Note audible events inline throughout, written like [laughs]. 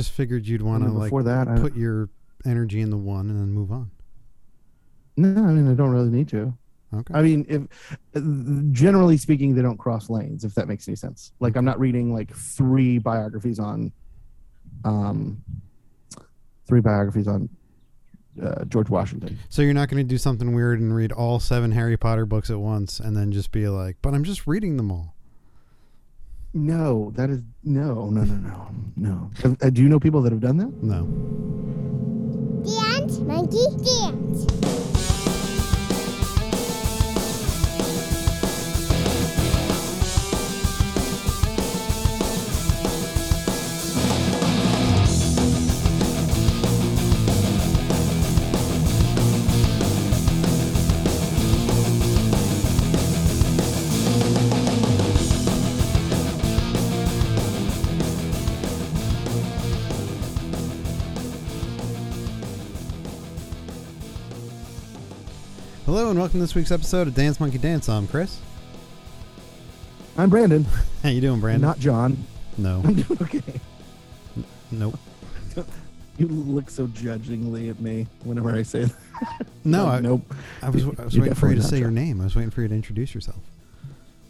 just figured you'd want to like before that, I, put your energy in the one and then move on. no, I mean I don't really need to. Okay. I mean, if generally speaking, they don't cross lanes. If that makes any sense. Like I'm not reading like three biographies on, um, three biographies on uh, George Washington. so you're not going to do something weird and read all seven Harry Potter books at once and then just be like, "But I'm just reading them all." No, that is no, no, no, no, no. Uh, uh, do you know people that have done that? No. Dance, monkey, dance. Hello and welcome to this week's episode of Dance Monkey Dance. I'm Chris. I'm Brandon, [laughs] How you doing, Brandon? not John. no. I'm [laughs] doing okay. Nope. [laughs] You look so judgingly at me whenever I say that. No, Like, I, nope. I was I was waiting for you to say not your name. I was waiting for you to introduce yourself.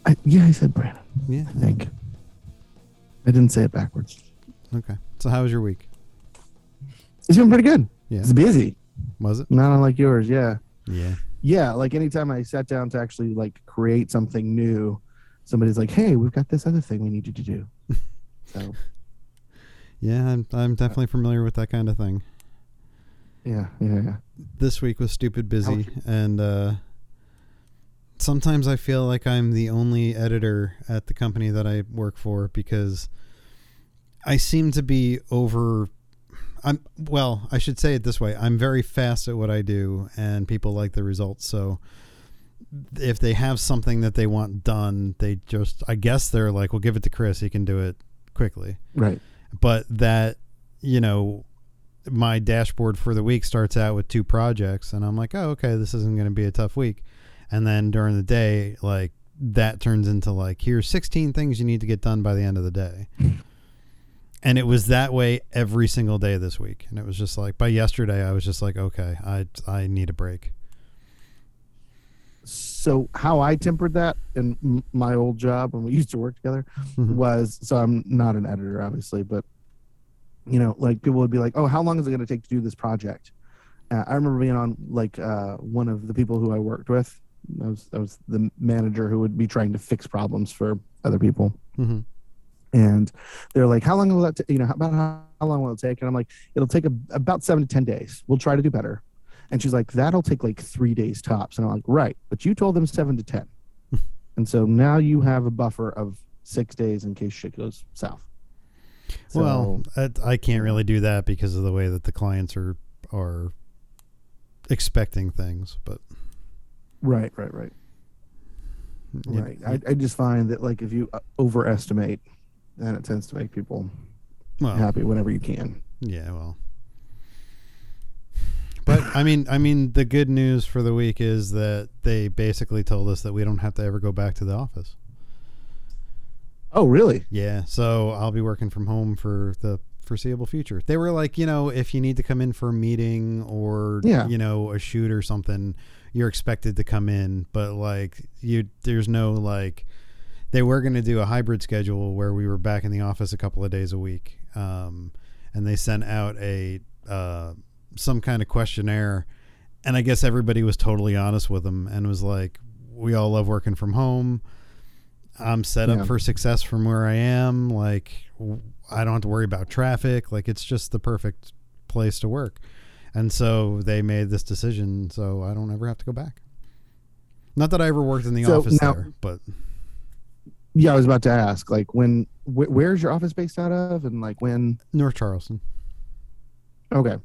I, yeah, I said Brandon. Yeah. I think. I didn't say it backwards. Okay. So how was your week? It's been pretty good. Yeah. It's busy. Was it? Not unlike yours. Yeah. Yeah. Yeah. Like anytime I sat down to actually like create something new, somebody's like, "Hey, we've got this other thing we need you to do." [laughs] so Yeah, I'm I'm definitely familiar with that kind of thing. yeah, yeah, yeah. This week was stupid busy and uh sometimes I feel like I'm the only editor at the company that I work for because I seem to be over I'm well, I should say it this way. I'm very fast at what I do and people like the results. So if they have something that they want done, they just I guess they're like, "Well, give it to Chris. He can do it quickly." Right. but that you know my dashboard for the week starts out with two projects and i'm like oh okay this isn't going to be a tough week and then during the day like that turns into like here's 16 things you need to get done by the end of the day [laughs] and it was that way every single day this week and it was just like by yesterday i was just like okay i i need a break So how I tempered that in my old job when we [laughs] used to work together Mhm. was so I'm not an editor, obviously, but you know, like people would be like, "Oh, how long is it going to take to do this project?" Uh, I remember being on like uh, one of the people who I worked with. I was I was the manager who would be trying to fix problems for other people, hmm and they're like, "How long will that? ta- you know, how, about how, how long will it take?" And I'm like, "It'll take a, about seven to ten days. We'll try to do better." And she's like, "That'll take like three days tops." And I'm like, "Right, but you told them seven to ten, [laughs] and so now you have a buffer of six days in case shit goes south." well I, I can't really do that because of the way that the clients are are expecting things but right, right, right, right. I, I just find that like if you uh, overestimate, then it tends to make people well, happy whenever you can. Yeah, well. But I mean, I mean, the good news for the week is that they basically told us that we don't have to ever go back to the office. Oh, really? Yeah, so I'll be working from home for the foreseeable future. They were like, you know, if you need to come in for a meeting or Yeah. you know a shoot or something, you're expected to come in, but like you, there's no like. They were going to do a hybrid schedule where we were back in the office a couple of days a week, um, and they sent out a uh, some kind of questionnaire, and I guess everybody was totally honest with them and was like, "We all love working from home." I'm set Yeah. up for success from where I am. Like, I don't have to worry about traffic. Like, it's just the perfect place to work. And so they made this decision. So I don't ever have to go back. Not that I ever worked in the So office now- there, but Yeah, I was about to ask. Like, when wh- where's your office based out of, and like when? North Charleston. Okay.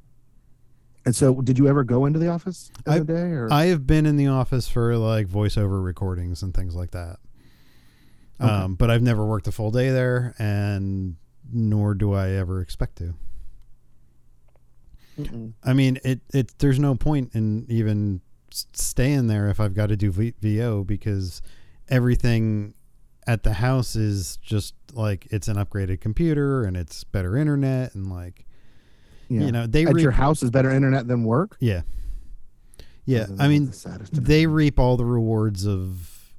And so, did you ever go into the office the I- other day, or I have been in the office for like voiceover recordings and things like that. Okay. Um, but I've never worked a full day there, and nor do I ever expect to. Mm-mm. I mean, it it there's no point in even staying there if I've got to do v- VO because everything at the house is just like it's an upgraded computer and it's better internet and like Yeah. you know they At reap, your house is better internet than work. yeah yeah i mean the saddest to me. they reap all the rewards of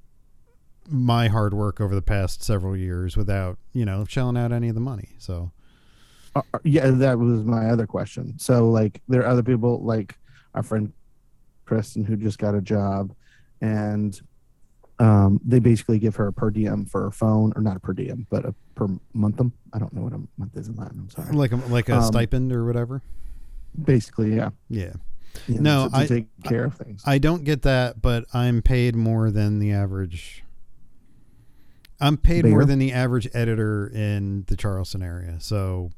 my hard work over the past several years without you know shelling out any of the money so Uh, uh, yeah, that was my other question. So, like, there are other people, like our friend Kristen, who just got a job, and um, they basically give her a per diem for her phone, or not a per diem, but a per monthum. I don't know what a month is in Latin. I'm sorry. like a, like a Um, stipend or whatever Basically, yeah. yeah yeah No, to, to I- take care of things. I don't get that, but I'm paid more than the average. I'm paid more than the average editor in the Charleston area. So,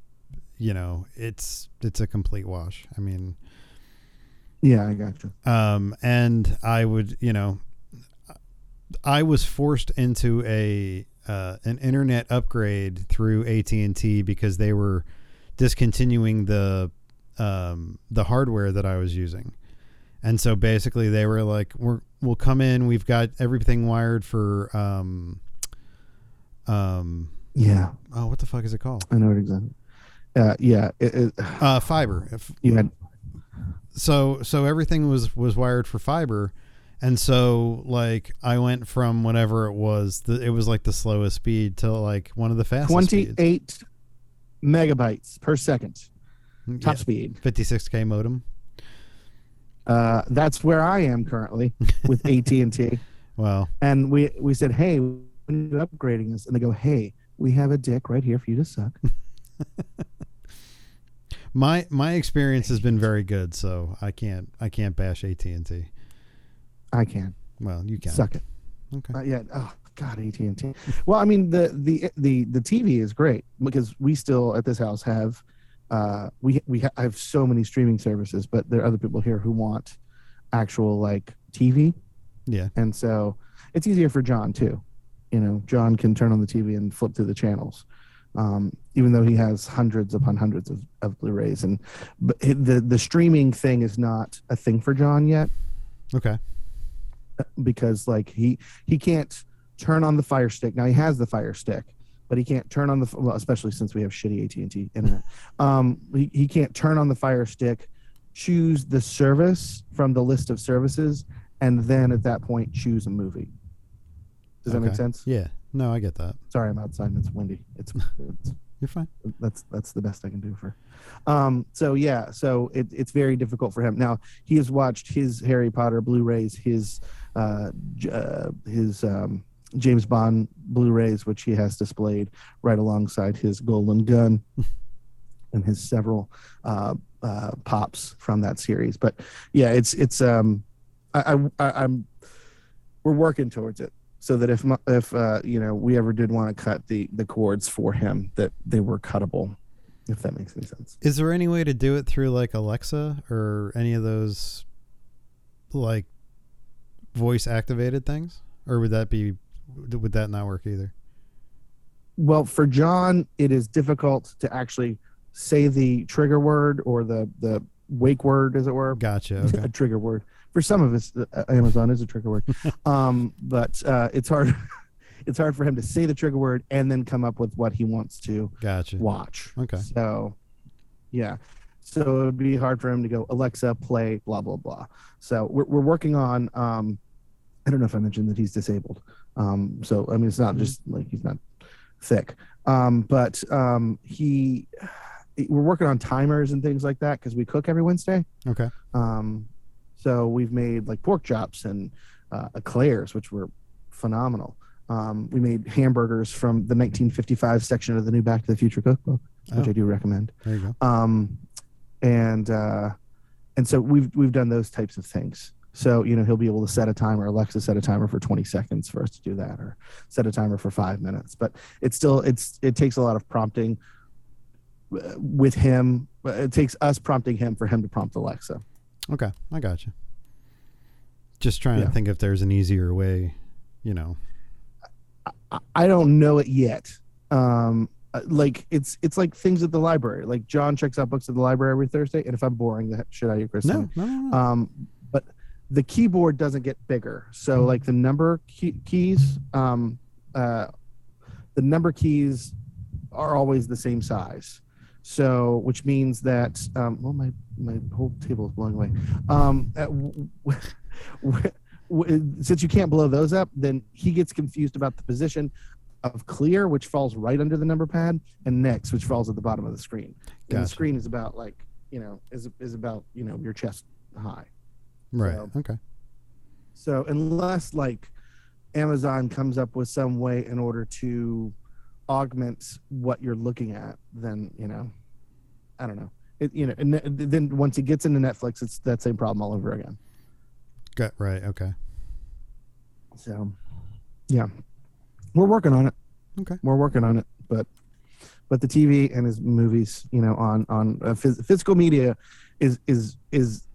you know, it's it's a complete wash. I mean, yeah, I got you. um, and I would, you know, I was forced into a uh, an internet upgrade through AT and T because they were discontinuing the um, the hardware that I was using, and so basically they were like, "We're we'll come in. We've got everything wired for um, um, Yeah, oh, what the fuck is it called? I know it exactly. Uh, yeah, it, it, Uh, fiber. If, you had so so everything was was wired for fiber and so like i went from whatever it was the, it was like the slowest speed to like one of the fastest speeds. 28 megabytes per second top Yeah, speed. 56k modem Uh, that's where I am currently with [laughs] AT and T. wow And we we said, hey, when you upgrading this, And they go, hey, we have a dick right here for you to suck. [laughs] my my experience has been very good so i can't i can't bash at&t I can well you can suck it. okay Uh, yeah. Oh God, AT and T. Well, I mean the the the the TV is great because we still at this house have uh we we ha- I have so many streaming services, but there are other people here who want actual like TV, yeah and so it's easier for John too. You know, John can turn on the TV and flip through the channels. Um, even though he has hundreds upon hundreds of, of Blu-rays, and but the the streaming thing is not a thing for John yet okay because like he he can't turn on the fire stick. Now he has the fire stick but he can't turn on the well, especially since we have shitty AT&T internet. Um he, he can't turn on the fire stick choose the service from the list of services and then at that point choose a movie. Does that make sense? Yeah. No i get that. Sorry i'm outside and it's windy. It's, it's [laughs] you're fine. That's that's the best I can do for. Um, so yeah, so it, it's very difficult for him. Now he has watched his Harry Potter Blu-rays, his uh, uh, his um, James Bond Blu-rays, which he has displayed right alongside his Golden Gun [laughs] and his several uh, uh, pops from that series. But yeah, it's it's um, I, I, I I'm we're working towards it so that if if uh, you know we ever did want to cut the the cords for him that they were cuttable if that makes any sense is there any way to do it through like alexa or any of those like voice activated things? Or would that be would that not work either? Well for john it is difficult to actually say the trigger word or the the wake word as it were. Gotcha [laughs] okay. a trigger word. For some of us uh, amazon is a trigger word. [laughs] Um but uh it's hard [laughs] it's hard for him to say the trigger word and then come up with what he wants to gotcha. watch. Okay. So, yeah. So it would be hard for him to go, Alexa, play, blah, blah, blah. So we're, we're working on, um, I don't know if I mentioned that he's disabled. Um, so, I mean, it's not just like he's not thick, um, but um, he, we're working on timers and things like that because we cook every Wednesday. okay Um, so we've made like pork chops and uh, eclairs, which were phenomenal. Um, we made hamburgers from the 1955 section of the new Back to the Future cookbook, which Oh. I do recommend. there you go Um, and uh, and so we've we've done those types of things. So you know he'll be able to set a timer. Alexa set a timer for 20 seconds for us to do that, or set a timer for five minutes. But it's still it's it takes a lot of prompting uh, with him. It takes us prompting him for him to prompt Alexa. Okay, I got you. Just trying Yeah. to think if there's an easier way, you know. I- I don't know it yet. Um, uh, like it's it's like things at the library. Like John checks out books at the library every Thursday, and if I'm boring the shit out of you, Chris. No, no, no, no. Um, but the keyboard doesn't get bigger. So like the number key- keys um, uh, the number keys are always the same size. So, which means that um, well, my my whole table is blowing away. Um, uh, w- w- [laughs] w- since you can't blow those up, then he gets confused about the position of clear, which falls right under the number pad, and next, which falls at the bottom of the screen. And the screen is about like you know is is about you know your chest high. Right. So- okay. So unless like Amazon comes up with some way in order to augment what you're looking at, then you know, I don't know. It, you know, and then once it gets into Netflix, it's that same problem all over again. Got right. Okay. So, yeah, we're working on it. Okay. we're working on it, but but the TV and his movies, you know, on on uh, phys- physical media is is is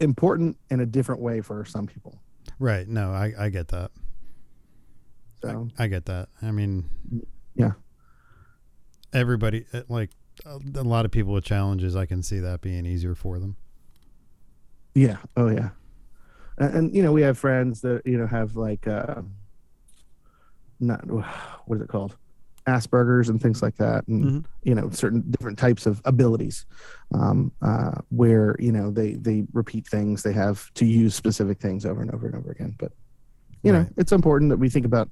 important in a different way for some people. Right. No, I I get that. So I get that. I mean, Yeah. Everybody uh, like a a lot of people with challenges. I can see that being easier for them. Yeah. Oh yeah. And, and you know, we have friends that you know have like uh not [sighs] what is it called? Asperger's and things like that, and Mhm. you know, certain different types of abilities, um, uh, where you know they they repeat things, they have to use specific things over and over and over again. But you know, it's important that we think about.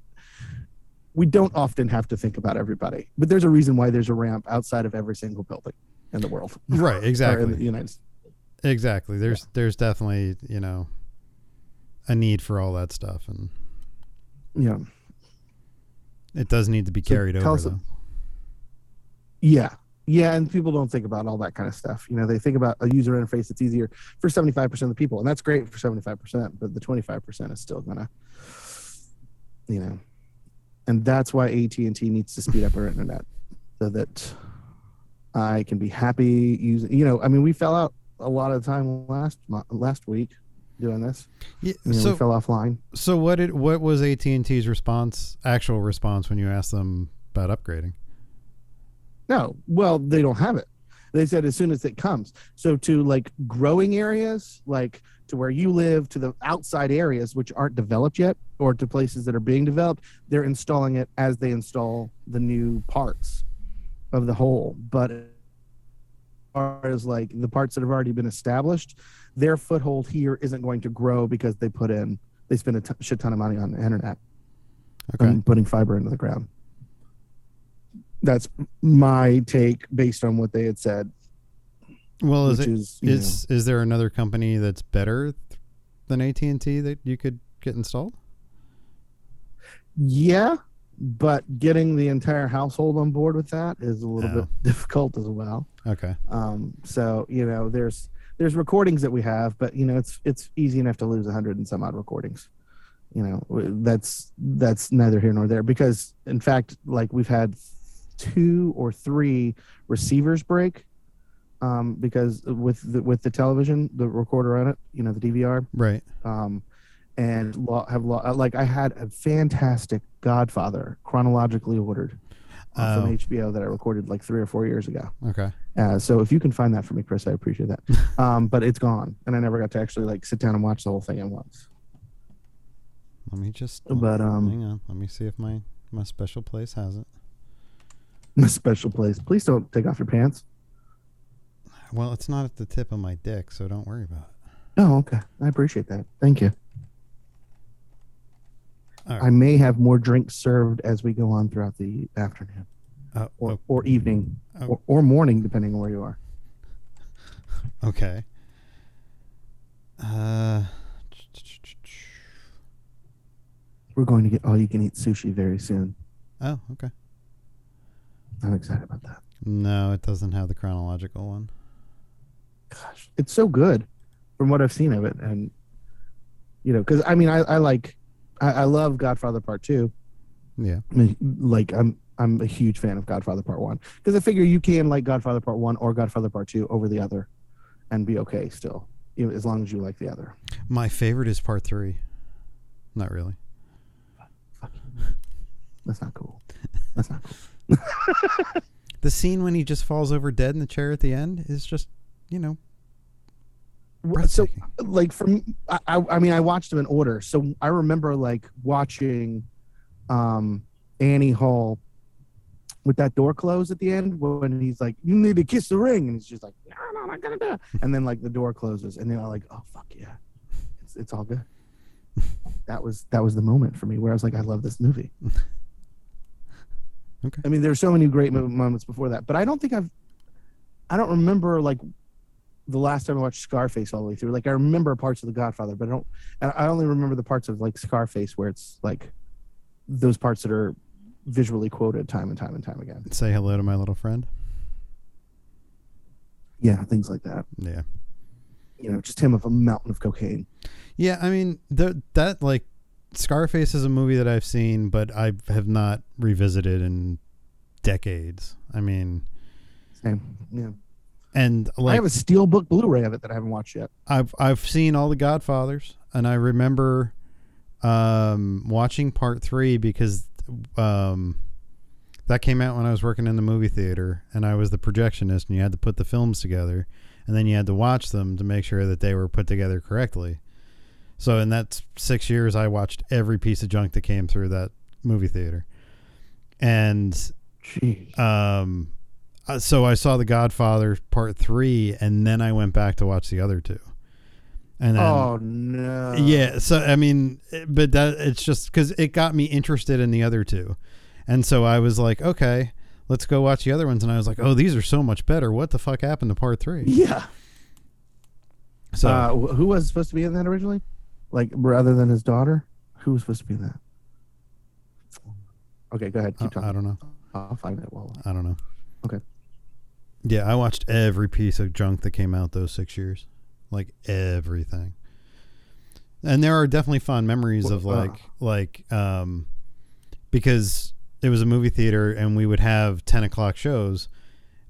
We don't often have to think about everybody, but there's a reason why there's a ramp outside of every single building in the world. [laughs] Right. or in Exactly. the United States. Exactly. There's there's definitely you know a need for all that stuff, and Yeah. It does need to be carried over. Though. Yeah. Yeah. And people don't think about all that kind of stuff. You know, they think about a user interface that's easier for 75% of the people. And that's great for 75%, but the 25% is still going to, you know, and that's why AT&T needs to speed up our internet so that I can be happy using, you know, I mean, we fell out a lot of the time last, last week doing this, Yeah, you know, so fell offline. so what did what was AT and T's response? Actual response when you asked them about upgrading? No, well, they don't have it. They said as soon as it comes. So to like growing areas, like to where you live, to the outside areas which aren't developed yet, or to places that are being developed, they're installing it as they install the new parts of the whole. But far as like the parts that have already been established, their foothold here isn't going to grow because they put in they spend a t- shit ton of money on the internet Okay. and putting fiber into the ground. That's my take based on what they had said. well, is it is, is is there another company that's better than AT and T that you could get installed? yeah, but getting the entire household on board with that is a little bit [laughs] difficult as well. Okay. Um, so you know, there's there's recordings that we have, but you know, it's it's easy enough to lose a hundred and some odd recordings. You know, that's that's neither here nor there because in fact, like we've had two or three receivers break um, because with the, with the television, the recorder on it, you know, the DVR, Right. um, and have like I had a fantastic Godfather chronologically ordered uh, Oh. from HBO that I recorded like three or four years ago. Okay. Uh, so if you can find that for me, Chris, I appreciate that. [laughs] Um, but it's gone, and I never got to actually like sit down and watch the whole thing at once. Let me just. But um, hang on. Let me see if my my special place has it. My special place. Please don't take off your pants. Well, it's not at the tip of my dick, so don't worry about it. Oh, okay. I appreciate that. Thank you. Right. I may have more drinks served as we go on throughout the afternoon Oh, or, oh, or evening Oh. or, or morning, depending on where you are. okay. Uh. We're going to get all you can eat sushi very soon. Oh, okay. I'm excited about that. No, it doesn't have the chronological one. Gosh, it's so good from what I've seen of it, and you know, because I mean, I, I like, I, I love Godfather Part Two. Yeah. I mean, like I'm I'm a huge fan of Godfather Part One because I figure you can like Godfather Part One or Godfather Part Two over the other, and be okay still, as long as you like the other. My favorite is part three. Not really. That's not cool. That's not cool. [laughs] The scene when he just falls over dead in the chair at the end is just, you know, So, like from I, I mean I watched them in order, so I remember like watching, um, Annie Hall with that door closed at the end when he's like, "You need to kiss the ring," and he's just like, "No, no, I'm not gonna do." it." And then like the door closes, and they're like, "Oh fuck yeah, it's it's all good." that was that was the moment for me where I was like, "I love this movie." [laughs] Okay. I mean, there's so many great moments before that, but I don't think I've, I don't remember like the last time I watched Scarface all the way through. Like I remember parts of The Godfather, but I don't. I I only remember the parts of like Scarface where it's like those parts that are visually quoted time and time and time again. Say hello to my little friend. Yeah, things like that. Yeah. You know, just him of a mountain of cocaine. Yeah, I mean the, that like Scarface is a movie that I've seen, but I have not revisited in decades. I mean, Same. Yeah. And I have a steelbook Blu-ray of it that I haven't watched yet. I've I've seen all the Godfathers, and I remember um, watching Part Three because um, that came out when I was working in the movie theater, and I was the projectionist, and you had to put the films together, and then you had to watch them to make sure that they were put together correctly. So in that six years, I watched every piece of junk that came through that movie theater, and Jeez. um, uh, so I saw The Godfather Part Three, and then I went back to watch the other two, and then oh no. yeah. So I mean, but that it's just because it got me interested in the other two, and so I was like, okay, let's go watch the other ones, and I was like, oh, these are so much better. What the fuck happened to Part Three? Yeah. So uh, who was supposed to be in that originally? Like rather than his daughter, who was supposed to be in that? Okay, go ahead. Keep talking. I don't know. I'll find it. Well, I don't know. Okay. Yeah, I watched every piece of junk that came out those six years, like everything. And there are definitely fond memories of uh, like like um because it was a movie theater and we would have ten o'clock shows.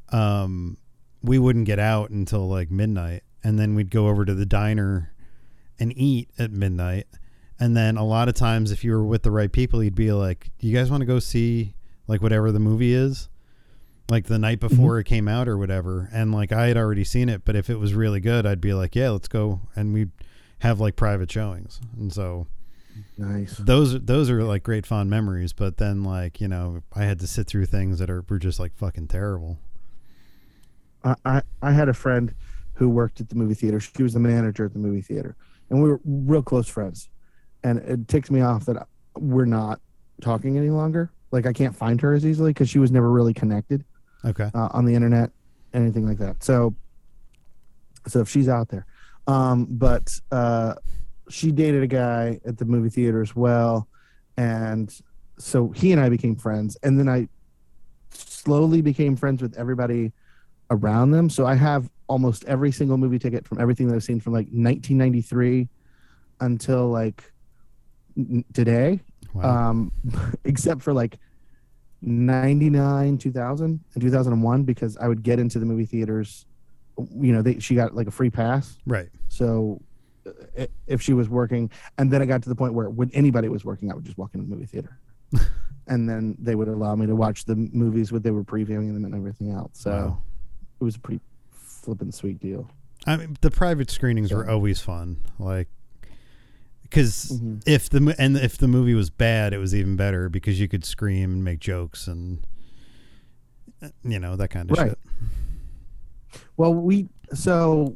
Um, we wouldn't get out until like midnight, and then we'd go over to the diner and eat at midnight. And then a lot of times, if you were with the right people, you'd be like, "Do you guys want to go see like whatever the movie is?" Like the night mm-hmm. before it came out or whatever. And like I had already seen it, but if it was really good, I'd be like, "Yeah, let's go." And we'd have like private showings. And so nice. those those are like great fond memories. But then like you know, I had to sit through things that are were just like fucking terrible. I, I I had a friend who worked at the movie theater. She was the manager at the movie theater, and we were real close friends. And it ticks me off that we're not talking any longer. Like I can't find her as easily because she was never really connected Okay. uh, on the internet, anything like that. So, so if she's out there, um, but uh, she dated a guy at the movie theater as well, and so he and I became friends, and then I slowly became friends with everybody around them. So I have almost every single movie ticket from everything that I've seen from like 1993 until like n- today Wow. um, [laughs] except for like 99 2000 and 2001 because i would get into the movie theaters you know they, she got like a free pass right. so uh, if she was working and then it got to the point where when anybody was working i would just walk into the movie theater [laughs] and then they would allow me to watch the movies what they were previewing them and everything else so Wow. it was a pretty flippin' sweet deal I mean, the private screenings were always fun. Like, because Mhm. if the and if the movie was bad, it was even better because you could scream and make jokes and you know that kind of Right. shit. Well, we so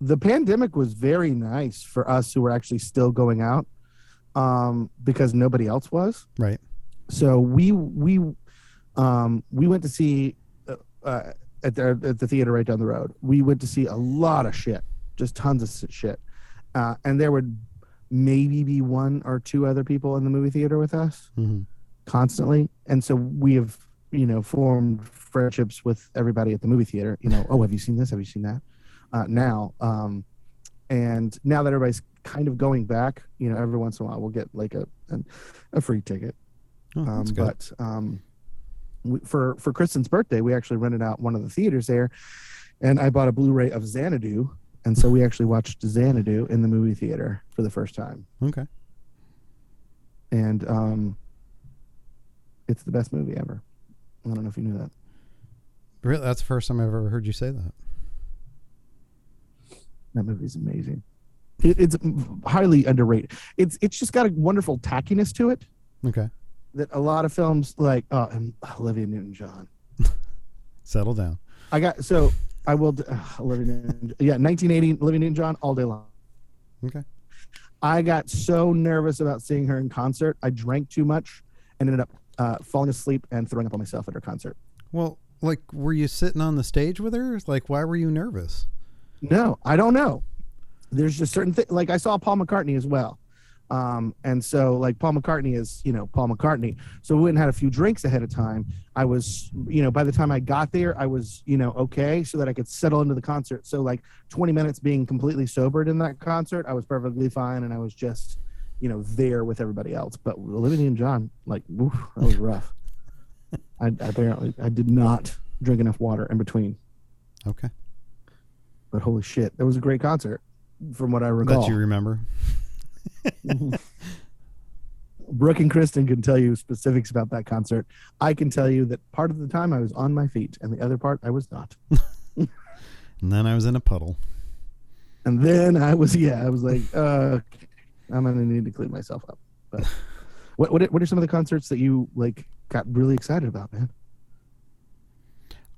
the pandemic was very nice for us who were actually still going out um, because nobody else was. Right. So we we um, we went to see uh, uh, at the at the theater right down the road. We went to see a lot of shit, just tons of shit, uh, and there would maybe be one or two other people in the movie theater with us hmm constantly. And so we have you know formed friendships with everybody at the movie theater you know oh have you seen this? Have you seen that? Uh, now um and now that everybody's kind of going back you know every once in a while we'll get like a a, a free ticket. Oh, um, but um we, for for kristen's birthday we actually rented out one of the theaters there. And i bought a blu-ray of xanadu and so we actually watched xanadu in the movie theater for the first time Okay. and um, it's the best movie ever. I don't know if you knew that. Really, that's the first time I've ever heard you say that. That movie's amazing. It, it's highly underrated. It's it's just got a wonderful tackiness to it. Okay. that a lot of films like oh, and Olivia Newton-John. [laughs] Settle down. I got so I will uh, yeah 1980 Olivia Newton-John all day long. Okay. I got so nervous about seeing her in concert. I drank too much and ended up uh, falling asleep and throwing up on myself at her concert. Well, like, were you sitting on the stage with her? Like, why were you nervous? No, I don't know. There's just certain things. Like I saw Paul McCartney as well, um, and so like Paul McCartney is you know Paul McCartney. So we went and had a few drinks ahead of time. I was you know by the time I got there, I was you know okay, so that I could settle into the concert. So like 20 minutes being completely sobered in that concert, I was perfectly fine, and I was just you know there with everybody else. But Olivia Newton-John, like woof, that was rough. [laughs] I apparently I did not drink enough water in between. Okay. But holy shit, that was a great concert, from what I recall. That you remember. [laughs] Brooke and Kristen can tell you specifics about that concert. I can tell you that part of the time I was on my feet, and the other part I was not. [laughs] And then I was in a puddle. And then I was, yeah, I was like, uh, I'm gonna need to clean myself up. But [laughs] what what what are some of the concerts that you like got really excited about, man?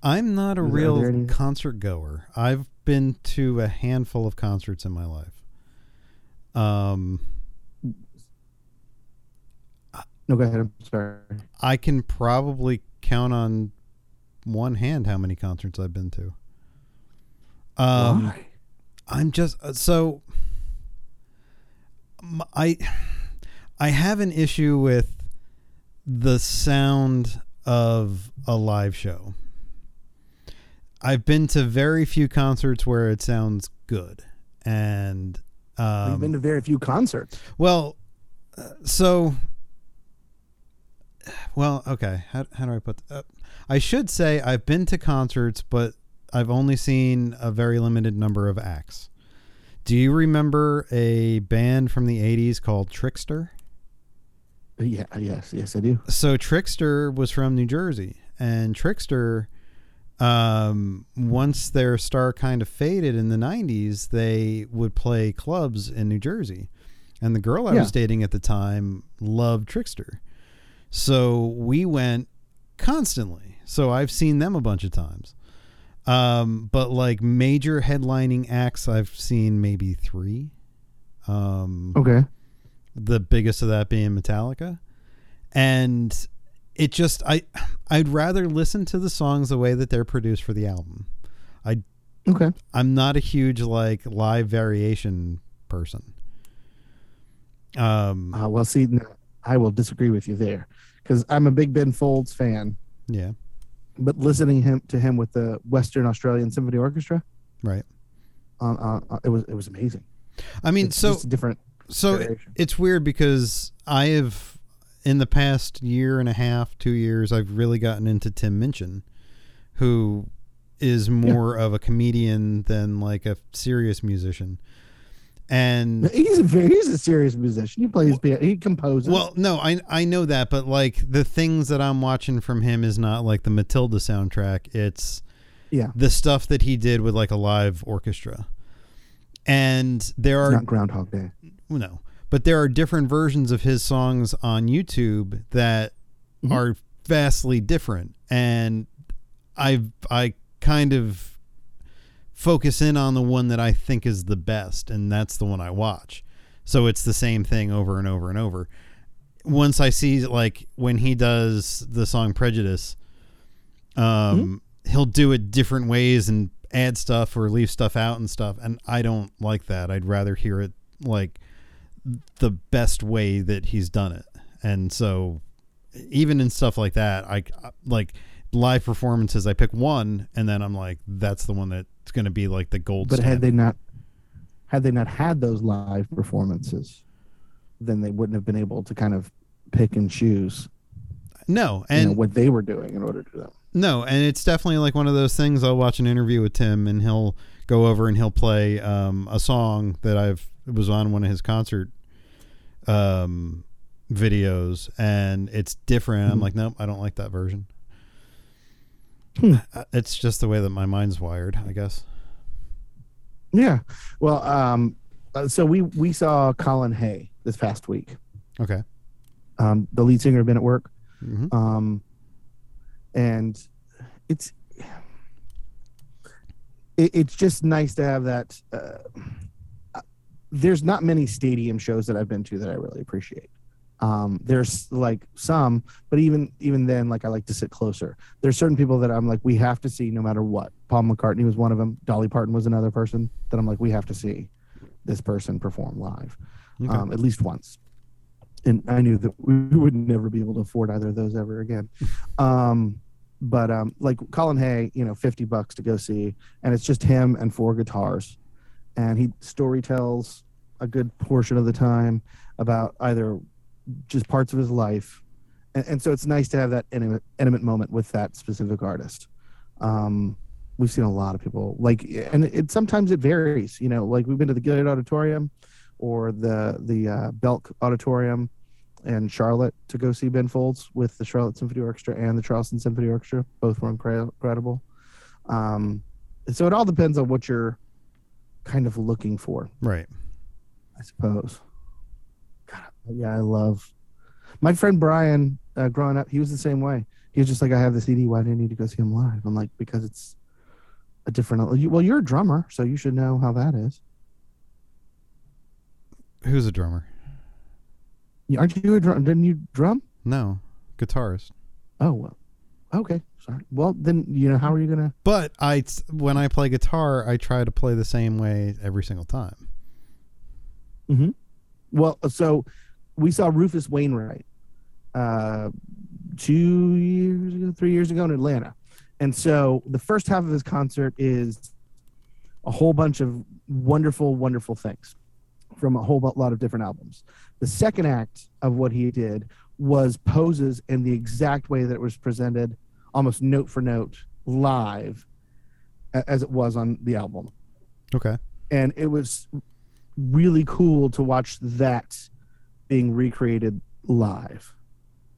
I'm not a real concert goer. I've been to a handful of concerts in my life. Um, No, go ahead. I'm sorry. I can probably count on one hand how many concerts I've been to. Um, Why? I'm just uh, so I have an issue with the sound of a live show. I've been to very few concerts where it sounds good, and um, You've been to very few concerts. well, uh, so well, okay. How how do I put? Uh, I should say I've been to concerts, but I've only seen a very limited number of acts. Do you remember a band from the '80s called Trixter? Yeah, yes, yes, I do. So Trixter was from New Jersey, and Trixter, um, once their star kind of faded in the '90s, they would play clubs in New Jersey, and the girl I Yeah. was dating at the time loved Trixter, so we went constantly. So I've seen them a bunch of times. Um, but like major headlining acts, I've seen maybe three. Um, Okay. the biggest of that being Metallica. And it just I I'd rather listen to the songs the way that they're produced for the album. I okay. I'm not a huge like live variation person. Um Uh, well, see, I will disagree with you there because I'm a big Ben Folds fan, yeah, but listening him to him with the Western Australian Symphony Orchestra, right. uh, uh, uh, it was it was amazing. I mean It's so different. so variation. it's weird because I have in the past year and a half, 2 years I've really gotten into Tim Minchin who is more of a comedian than like a serious musician. And [laughs] He's a very he's a serious musician. He plays piano. He composes. Well, no, I I know that, but like the things that I'm watching from him is not like the Matilda soundtrack. It's yeah, the stuff that he did with like a live orchestra. And there it's are not Groundhog Day. no, but there are different versions of his songs on YouTube that Mhm. are vastly different. And I I kind of focus in on the one that I think is the best, and that's the one I watch. So it's the same thing over and over and over. Once I see like when he does the song Prejudice, um, he'll do it different ways and add stuff or leave stuff out and stuff, and I don't like that. I'd rather hear it like the best way that he's done it. And so even in stuff like that, I like live performances. I pick one, and then I'm like, that's the one that's going to be like the gold. But had they not had they not had those live performances, then they wouldn't have been able to kind of pick and choose no, you and know, what they were doing in order to do that. No, and it's definitely like one of those things. I'll watch an interview with Tim, and he'll go over and he'll play um, a song that I've it was on one of his concert um, videos, and it's different. I'm Mhm. like, nope, I don't like that version. Hmm. Uh, It's just the way that my mind's wired, I guess. Yeah. Well, um, uh, so we we saw Colin Hay this past week. Okay. um, the lead singer of Men at Work. Mhm. Um, and it's it, it's just nice to have that. Uh, there's not many stadium shows that I've been to that I really appreciate. Um, there's like some, but even even then, like I like to sit closer. There's certain people that I'm like, we have to see no matter what. Paul McCartney was one of them. Dolly Parton was another person that I'm like, we have to see this person perform live Okay. um, at least once. And I knew that we would never be able to afford either of those ever again. Um, but um, like Colin Hay, you know, 50 bucks to go see, and it's just him and four guitars. And he story tells a good portion of the time about either just parts of his life. And, and so it's nice to have that intimate, intimate moment with that specific artist. Um, we've seen a lot of people like, and it sometimes it varies, you know, like we've been to the Gilead Auditorium or the the uh, Belk Auditorium in Charlotte to go see Ben Folds with the Charlotte Symphony Orchestra and the Charleston Symphony Orchestra. Both were incredible. Um, so it all depends on what you're kind of looking for, right. I suppose. God, yeah, I love my friend Brian. Uh, growing up, he was the same way. He was just like, "I have the CD. Why do I need to go see him live?" I'm like, "Because it's a different." Well, you're a drummer, so you should know how that is. Who's a drummer? Aren't you a drum? Didn't you drum? No, guitarist. Oh well. Okay, sorry. Well, then you know how are you gonna? But I, when I play guitar, I try to play the same way every single time. Hmm. Well, so we saw Rufus Wainwright uh, two years ago, three years ago in Atlanta, and so the first half of his concert is a whole bunch of wonderful, wonderful things from a whole lot of different albums. The second act of what he did was poses in the exact way that it was presented, almost note for note, live, as it was on the album Okay. and it was really cool to watch that being recreated live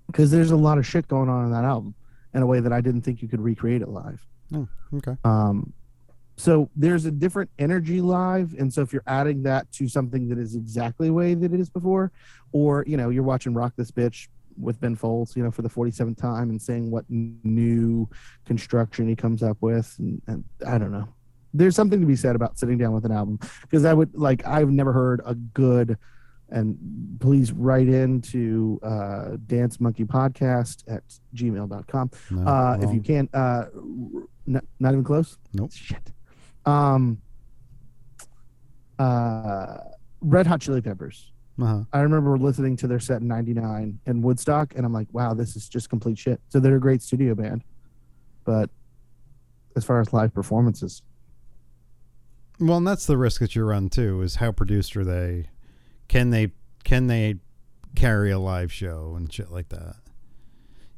because there's a lot of shit going on in that album in a way that I didn't think you could recreate it live. Oh, okay. Um, so there's a different energy live, and so if you're adding that to something that is exactly the way that it is before, or you know you're watching Rock This Bitch with Ben Folds, you know, for the 47th time and seeing what new construction he comes up with, and, and I don't know. There's something to be said about sitting down with an album because I would like I've never heard a good and please write into uh, dance monkey podcast at gmail.com No, uh, if you can uh n- not even close Nope. shit um uh red hot chili peppers Uh-huh. i remember listening to their set in 99 in woodstock and i'm like wow this is just complete shit so they're a great studio band but as far as live performances Well, and that's the risk that you run too. Is how produced are they? Can they can they carry a live show and shit like that?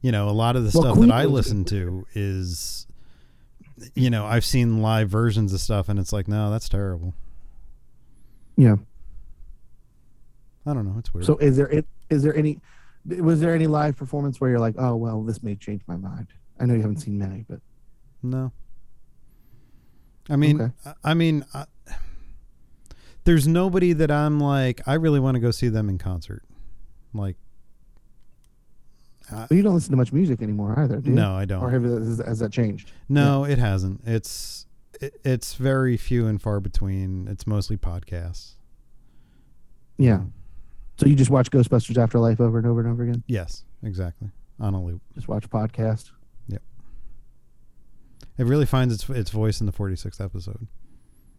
You know, a lot of the Well, stuff Queen that I listen to is, you know, I've seen live versions of stuff, and it's like, no, that's terrible. yeah I don't know. It's weird. so is there it is there any was there any live performance where you're like oh well this may change my mind i know you haven't seen many but No. I mean, Okay. I- I mean, I, there's nobody that I'm like, I really want to go see them in concert. Like, But you don't listen to much music anymore either, do you? no, I don't. Or have, has, has that changed? No, it hasn't. It's it, it's very few and far between. It's mostly podcasts. Yeah. So you just watch Ghostbusters Afterlife over and over and over again? Yes, exactly. On a loop. Just watch podcast? Yep. It really finds its its voice in the 46th episode.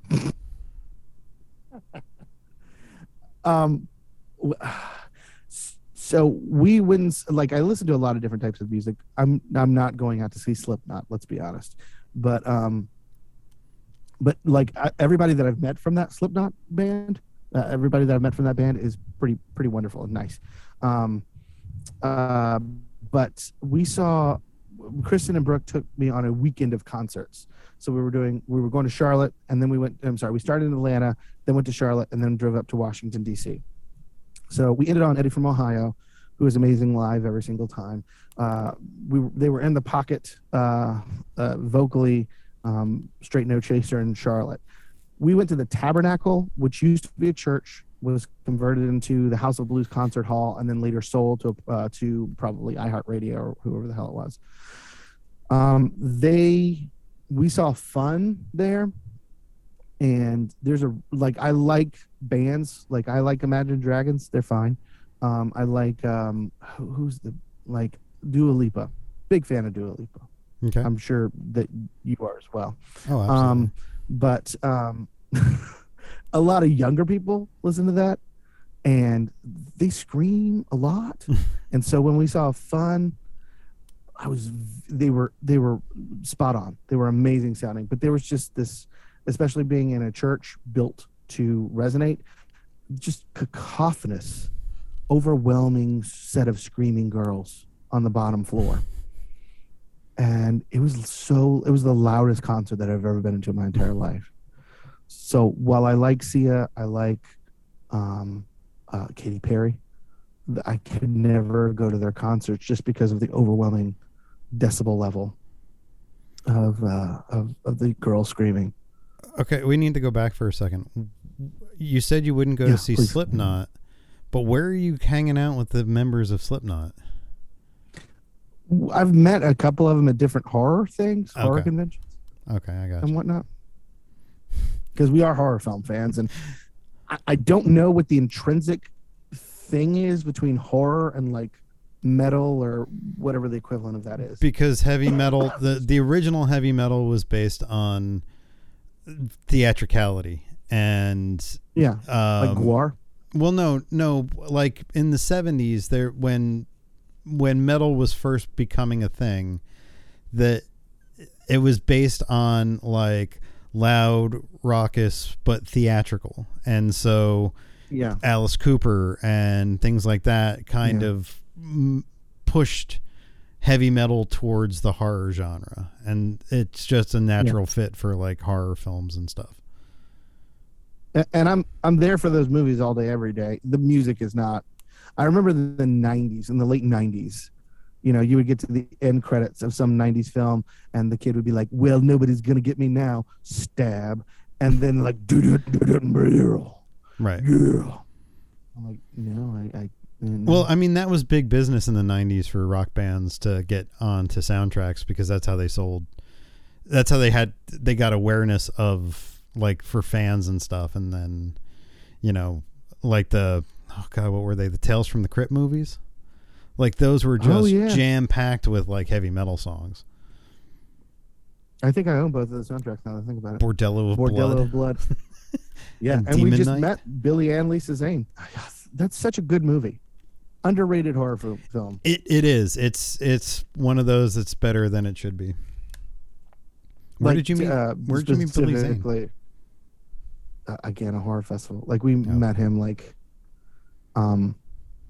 [laughs] Um, w- so we wouldn't like. I listen to a lot of different types of music. I'm I'm not going out to see Slipknot. Let's be honest, but um, but like I, everybody that I've met from that Slipknot band, uh, everybody that I've met from that band is pretty pretty wonderful and nice. Um, uh, but we saw Kristen and Brooke took me on a weekend of concerts. So we were doing we were going to Charlotte and then we went I'm sorry, we started in Atlanta, then went to Charlotte and then drove up to Washington DC. So we ended on Eddie from Ohio, who is amazing live every single time. Uh, we they were in the pocket uh, uh, vocally, um, straight no chaser in Charlotte. We went to the Tabernacle, which used to be a church was converted into the House of Blues concert hall, and then later sold to uh, to probably iHeartRadio or whoever the hell it was. Um, they we saw fun there, and there's a like I like bands like I like Imagine Dragons. They're fine. Um, I like um, who's the like Dua Lipa. Big fan of Dua Lipa. Okay. I'm sure that you are as well. oh, absolutely. Um, but um, [laughs] a lot of younger people listen to that, and they scream a lot. [laughs] and so when we saw Fun, I was they were they were spot on. They were amazing sounding, but there was just this, especially being in a church built to resonate, just cacophonous, overwhelming set of screaming girls on the bottom floor and it was so it was the loudest concert that I've ever been into in my entire life. So while I like Sia, I like um, uh, Katy Perry. I could never go to their concerts just because of the overwhelming decibel level of uh, of, of the girl screaming. okay, we need to go back for a second. You said you wouldn't go Yeah, to see please. Slipknot, but where are you hanging out with the members of Slipknot? I've met a couple of them at different horror things, horror conventions. Okay, I got and you. whatnot. Because we are horror film fans, and I, I don't know what the intrinsic thing is between horror and like metal or whatever the equivalent of that is. Because heavy [coughs] metal, the the original heavy metal was based on theatricality and yeah, um, like GWAR. Well, no, no. Like in the seventies, there when when metal was first becoming a thing, that it was based on like loud, raucous, but theatrical, and so Yeah, Alice Cooper and things like that kind Yeah. of mm, pushed heavy metal towards the horror genre, and it's just a natural fit for like horror films and stuff. And I'm I'm there for those movies all day, every day. The music is not. I remember the, the '90s, in the late '90s. You know, you would get to the end credits of some '90s film, and the kid would be like, "Well, nobody's gonna get me now." Stab, and then like, "Do do do do do Right. yeah." I'm like, no, I. I mm, Well, I mean, that was big business in the 90s for rock bands to get onto soundtracks because that's how they sold. That's how they had, they got awareness of, like, for fans and stuff. And then, you know, like the, oh God, what were they? The Tales from the Crypt movies? Like, those were Oh, just yeah. jam packed with, like, heavy metal songs. I think I own both of those soundtracks now that I think about it. Bordello of Bordello Blood. of Blood. [laughs] yeah, And and, we just Knight. met Billy and Lisa Zane. That's such a good movie. Underrated horror fil- film. It, it is. It's, it's one of those that's better than it should be. Where Like, did you meet? uh, where did you meet Billy Zane? Again, a horror festival. Like we Oh. met him like, um,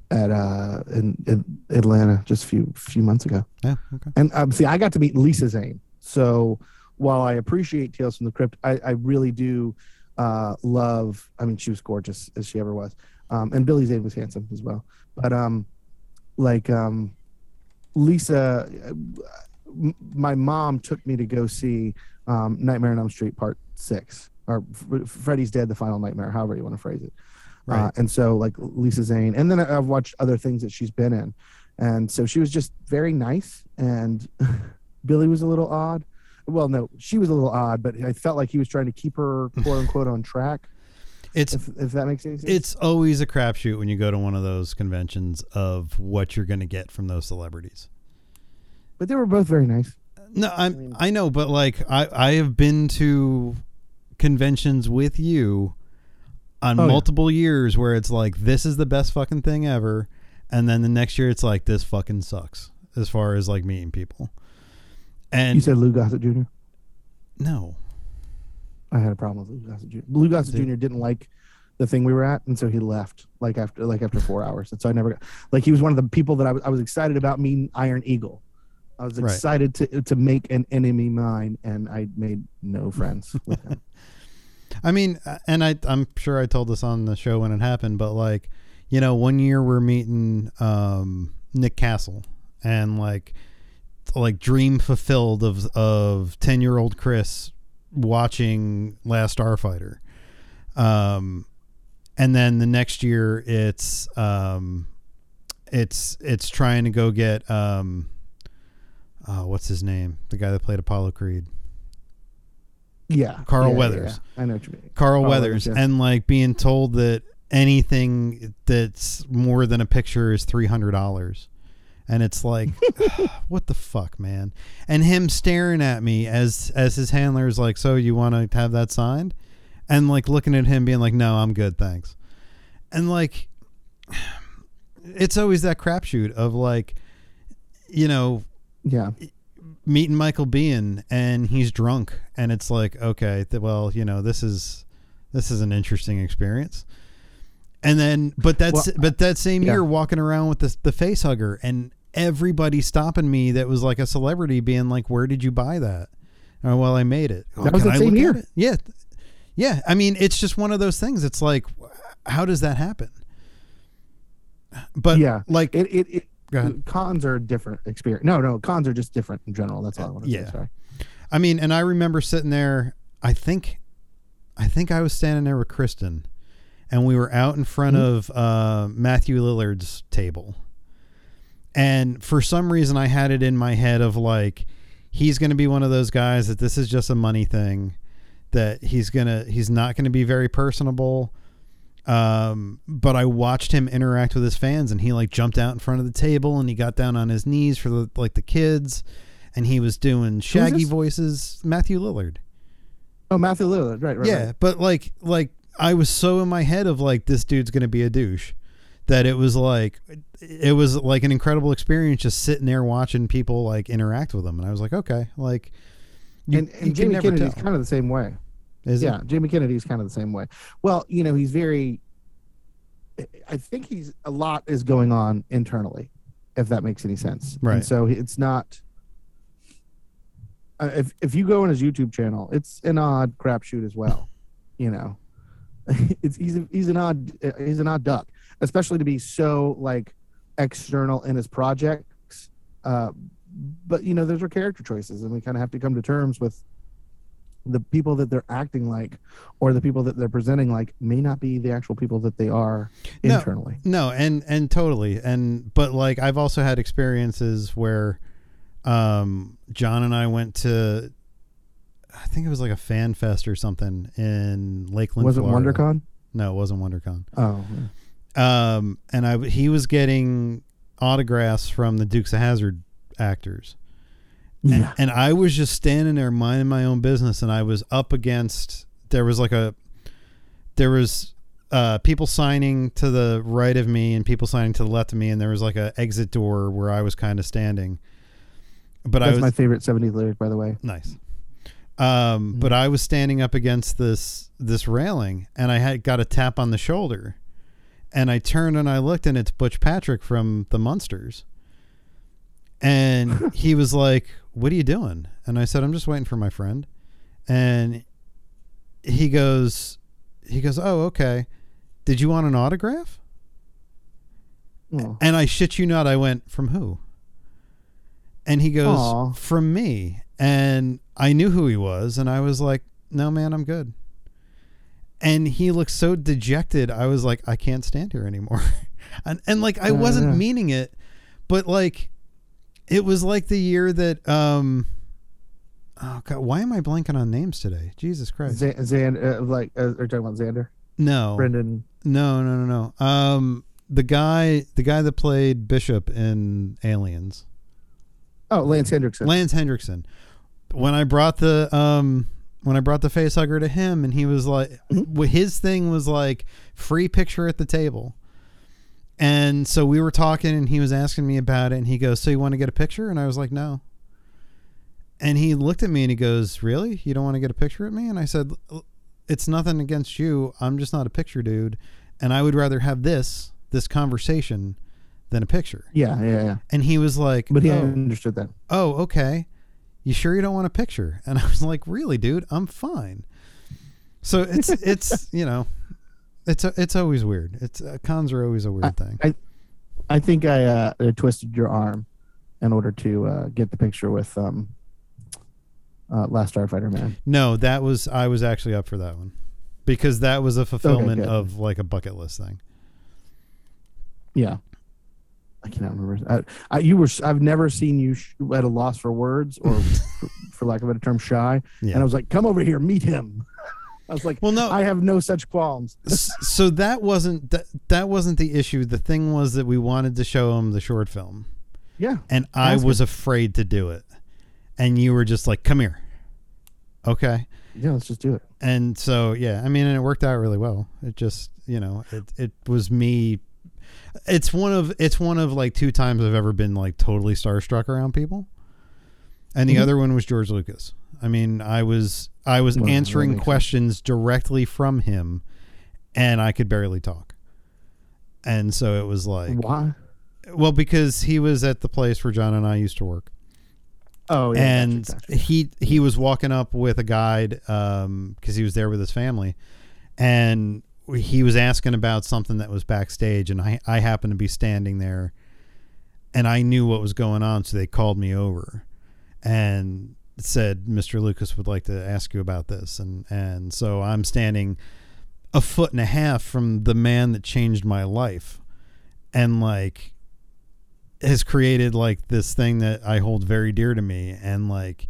at uh in, in Atlanta just a few few months ago. Yeah. Okay. And um, see, I got to meet Lisa Zane. So while I appreciate Tales from the Crypt, I, I really do uh, love. I mean, she was gorgeous as she ever was, um, and Billy Zane was handsome as well. But um, like um, Lisa, my mom took me to go see um, Nightmare on Elm Street Part Six or F- Freddy's Dead: The Final Nightmare, however you want to phrase it. Uh, and so like Lisa Zane, and then I- I've watched other things that she's been in, and so she was just very nice. And [laughs] Billy was a little odd. Well, no, she was a little odd, but I felt like he was trying to keep her [laughs] quote unquote on track. It's If, if that makes any sense. it's always a crapshoot when you go to one of those conventions of what you're going to get from those celebrities. but they were both very nice. No, I'm mean- I know, but like I I have been to conventions with you on Oh, yeah. multiple years where it's like this is the best fucking thing ever, and then the next year it's like this fucking sucks as far as like meeting people. And You said Lou Gossett Jr. no, I had a problem with Lou Gossett Jr. Lou Gossett Did- Jr. didn't like the thing we were at, and so he left like after like after four hours. And so I never got like he was one of the people that I was I was excited about meeting Iron Eagle. I was Right. excited to to make an enemy mine, and I made no [laughs] friends with him. I mean, uh, and I I'm sure I told this on the show when it happened, but like, you know, one year we're meeting um, Nick Castle, and like, like dream fulfilled of of ten year old Chris watching Last Starfighter, um, and then the next year it's um, it's it's trying to go get um, uh, what's his name? The guy that played Apollo Creed. Yeah, Carl yeah, Weathers. yeah. I know what you mean. Carl Carl Weathers, Weathers, yeah. and like being told that anything that's more than a picture is three hundred dollars, and it's like, [laughs] [sighs] what the fuck, man? And him staring at me as as his handler is like, so you want to have that signed, and like looking at him being like, no, I'm good, thanks, and like, [sighs] it's always that crapshoot of like, you know, Yeah, meeting Michael Biehn and he's drunk and it's like okay th- well you know this is this is an interesting experience and then but that's Well, but that same yeah. year walking around with the the face hugger and everybody stopping me that was like a celebrity being like where did you buy that oh well I made it oh, That was the I same year. it? yeah yeah I mean it's just one of those things it's like how does that happen but yeah. like It it, it Go ahead. cons are different experience. No, no, cons are just different in general. That's all I want to Yeah. say. Sorry. I mean, and I remember sitting there. I think, I think I was standing there with Kristen, and we were out in front Mhm. of uh, Matthew Lillard's table. And for some reason, I had it in my head of like, he's going to be one of those guys that this is just a money thing, that he's gonna he's not going to be very personable. Um, but I watched him interact with his fans, and he like jumped out in front of the table, and he got down on his knees for the like the kids, and he was doing shaggy voices. Matthew Lillard. Oh, Matthew Lillard. Right. Right. Yeah, right. but like like I was so in my head of like this dude's gonna be a douche that it was like it was like an incredible experience just sitting there watching people like interact with him, and I was like, okay, like you, and, you and Jamie Kennedy's kind of the same way. Is yeah, it? Jamie Kennedy's kind of the same way. Well, you know, he's very. I think he's a lot is going on internally, if that makes any sense. Right. And so it's not. Uh, if if you go on his YouTube channel, it's an odd crapshoot as well. You know, [laughs] it's he's a, he's an odd he's an odd duck, especially to be so like external in his projects. Uh, but you know, those are character choices, and we kind of have to come to terms with the people that they're acting like or the people that they're presenting like may not be the actual people that they are No. internally. No, and and totally, and but like I've also had experiences where, um, John and I went to, I think it was like a fan fest or something in Lakeland. Was it Florida. WonderCon? No, it wasn't WonderCon. Oh, um, and I he was getting autographs from the Dukes of Hazzard actors, yeah. and I was just standing there minding my own business, and I was up against there was like a there was uh, people signing to the right of me and people signing to the left of me, and there was like a exit door where I was kind of standing, but I That's was my favorite 70s lyric, by the way. Nice. Um, but I was standing up against this this railing, and I had got a tap on the shoulder, and I turned and I looked, and it's Butch Patrick from the Munsters, and [laughs] he was like, "What are you doing?" And I said, "I'm just waiting for my friend," and he goes, he goes, "Oh, okay. Did you want an autograph?" Oh. And I shit you not, I went, From who? And he goes, Aw. From me. And I knew who he was. And I was like, No, man, I'm good. And he looked so dejected. I was like, I can't stand here anymore. [laughs] and, and like, I wasn't yeah. meaning it, but like, it was like the year that, um, oh God, why am I blanking on names today? Jesus Christ. Z- Zan, uh, like, uh, are you talking about Xander? no, Brendan. no, no, no, no. Um, the guy, the guy that played Bishop in Aliens. Oh, Lance Henriksen. Lance Henriksen. When I brought the um when I brought the face hugger to him and he was like Mm-hmm. his thing was like free picture at the table. And so we were talking and he was asking me about it and he goes, "So you want to get a picture?" And I was like, "No." And he looked at me and he goes, "Really? You don't want to get a picture at me?" And I said, "It's nothing against you. I'm just not a picture dude, and I would rather have this this conversation than a picture." yeah, yeah, yeah. And he was like, But he "Oh." understood that. oh, okay. You sure you don't want a picture? And [laughs] I was like, really, dude, I'm fine. So it's it's you know, it's it's always weird. It's uh, cons are always a weird thing. I I think I uh, twisted your arm in order to uh, get the picture with um, uh, Last Starfighter Man. No, that was I was actually up for that one because that was a fulfillment good. of like a bucket list thing. Yeah. I cannot remember. I, I, you were. I've never seen you sh- at a loss for words, or [laughs] for, for lack of a better term, shy. Yeah. And I was like, "Come over here, meet him." I was like, Well, no. I have no such qualms." So that wasn't that, that wasn't the issue. The thing was that we wanted to show him the short film, Yeah. and I was afraid to do it, and you were just like, "Come here." Okay. Yeah. Let's just do it. and so yeah i mean and it worked out really well it just you know it, it was me it's one of it's one of like two times i've ever been like totally starstruck around people and the Mhm. other one was george lucas i mean i was i was Well, answering makes sense. questions directly from him and i could barely talk and so it was like Why? well because he was at the place where john and i used to work Oh, yeah. and gotcha, gotcha. he he was walking up with a guide um because he was there with his family and he was asking about something that was backstage and i i happened to be standing there and i knew what was going on so they called me over and said mr lucas would like to ask you about this and and so i'm standing a foot and a half from the man that changed my life and like has created like this thing that I hold very dear to me and like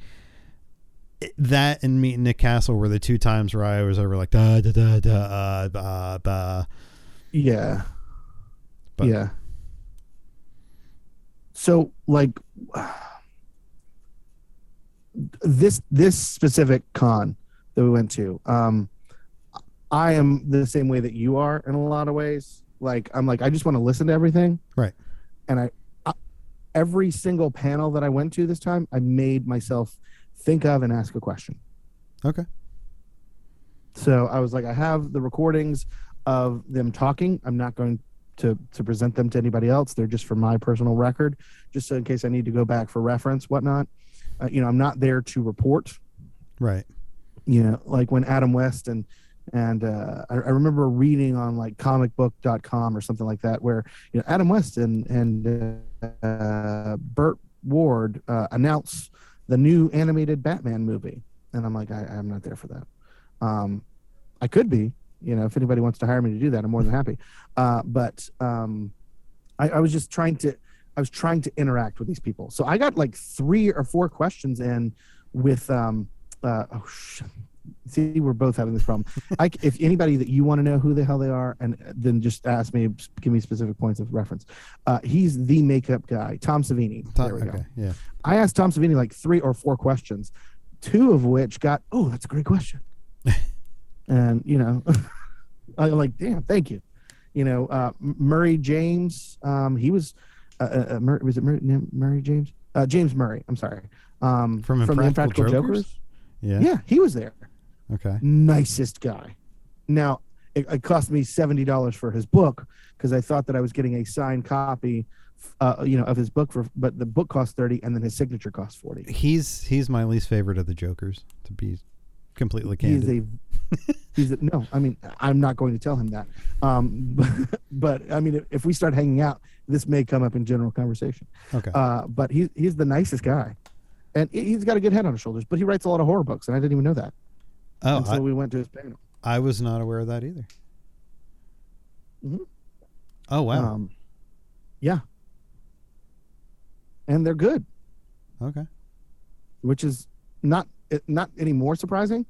that and meeting Nick Castle were the two times where I was over like da da da da uh, ba ba Yeah. But- yeah. So like this this specific con that we went to, um I am the same way that you are in a lot of ways. Like I'm like I just want to listen to everything. Right. And I, I every single panel that I went to this time, I made myself think of and ask a question. okay So I was like, I have the recordings of them talking. I'm not going to to present them to anybody else. They're just for my personal record, just so in case I need to go back for reference, whatnot. Uh, you know, I'm not there to report. right You know, like when Adam West and and uh, I, I remember reading on like comicbook.com or something like that, where you know Adam West and and uh, Burt Ward uh, announce the new animated Batman movie, and I'm like, I, I'm not there for that. Um, I could be, you know, if anybody wants to hire me to do that, I'm more than happy. Uh, but um, I, I was just trying to, I was trying to interact with these people. So I got like three or four questions in with, um, uh, oh, sh- see, we're both having this problem. [laughs] I, if anybody that you want to know who the hell they are, and then just ask me, give me specific points of reference. Uh, he's the makeup guy, Tom Savini. Ta- there we go. yeah I asked Tom Savini like three or four questions, two of which got, oh, that's a great question. [laughs] and, you know, [laughs] I'm like, damn, thank you. You know, uh, Murray James, um, he was, uh, uh, uh, was it Murray, Murray James? Uh, James Murray, I'm sorry. Um, From the Impractical Impractical Jokers? Jokers. yeah, Yeah, he was there. okay Nicest guy. Now, it, it cost me $70 for his book because I thought that I was getting a signed copy, uh, you know, of his book for, but the book cost 30 and then his signature cost 40. he's he's my least favorite of the jokers to be completely candid a [laughs] he's a, no i mean i'm not going to tell him that um [laughs] but, but i mean if we start hanging out this may come up in general conversation. Okay. Uh but he, he's the nicest guy. And he- he's got a good head on his shoulders but he writes a lot of horror books and i didn't even know that. Oh until I, we went to his panel. I was not aware of that either. Mhm. oh wow. Um yeah. And they're good. Okay. Which is not not any more surprising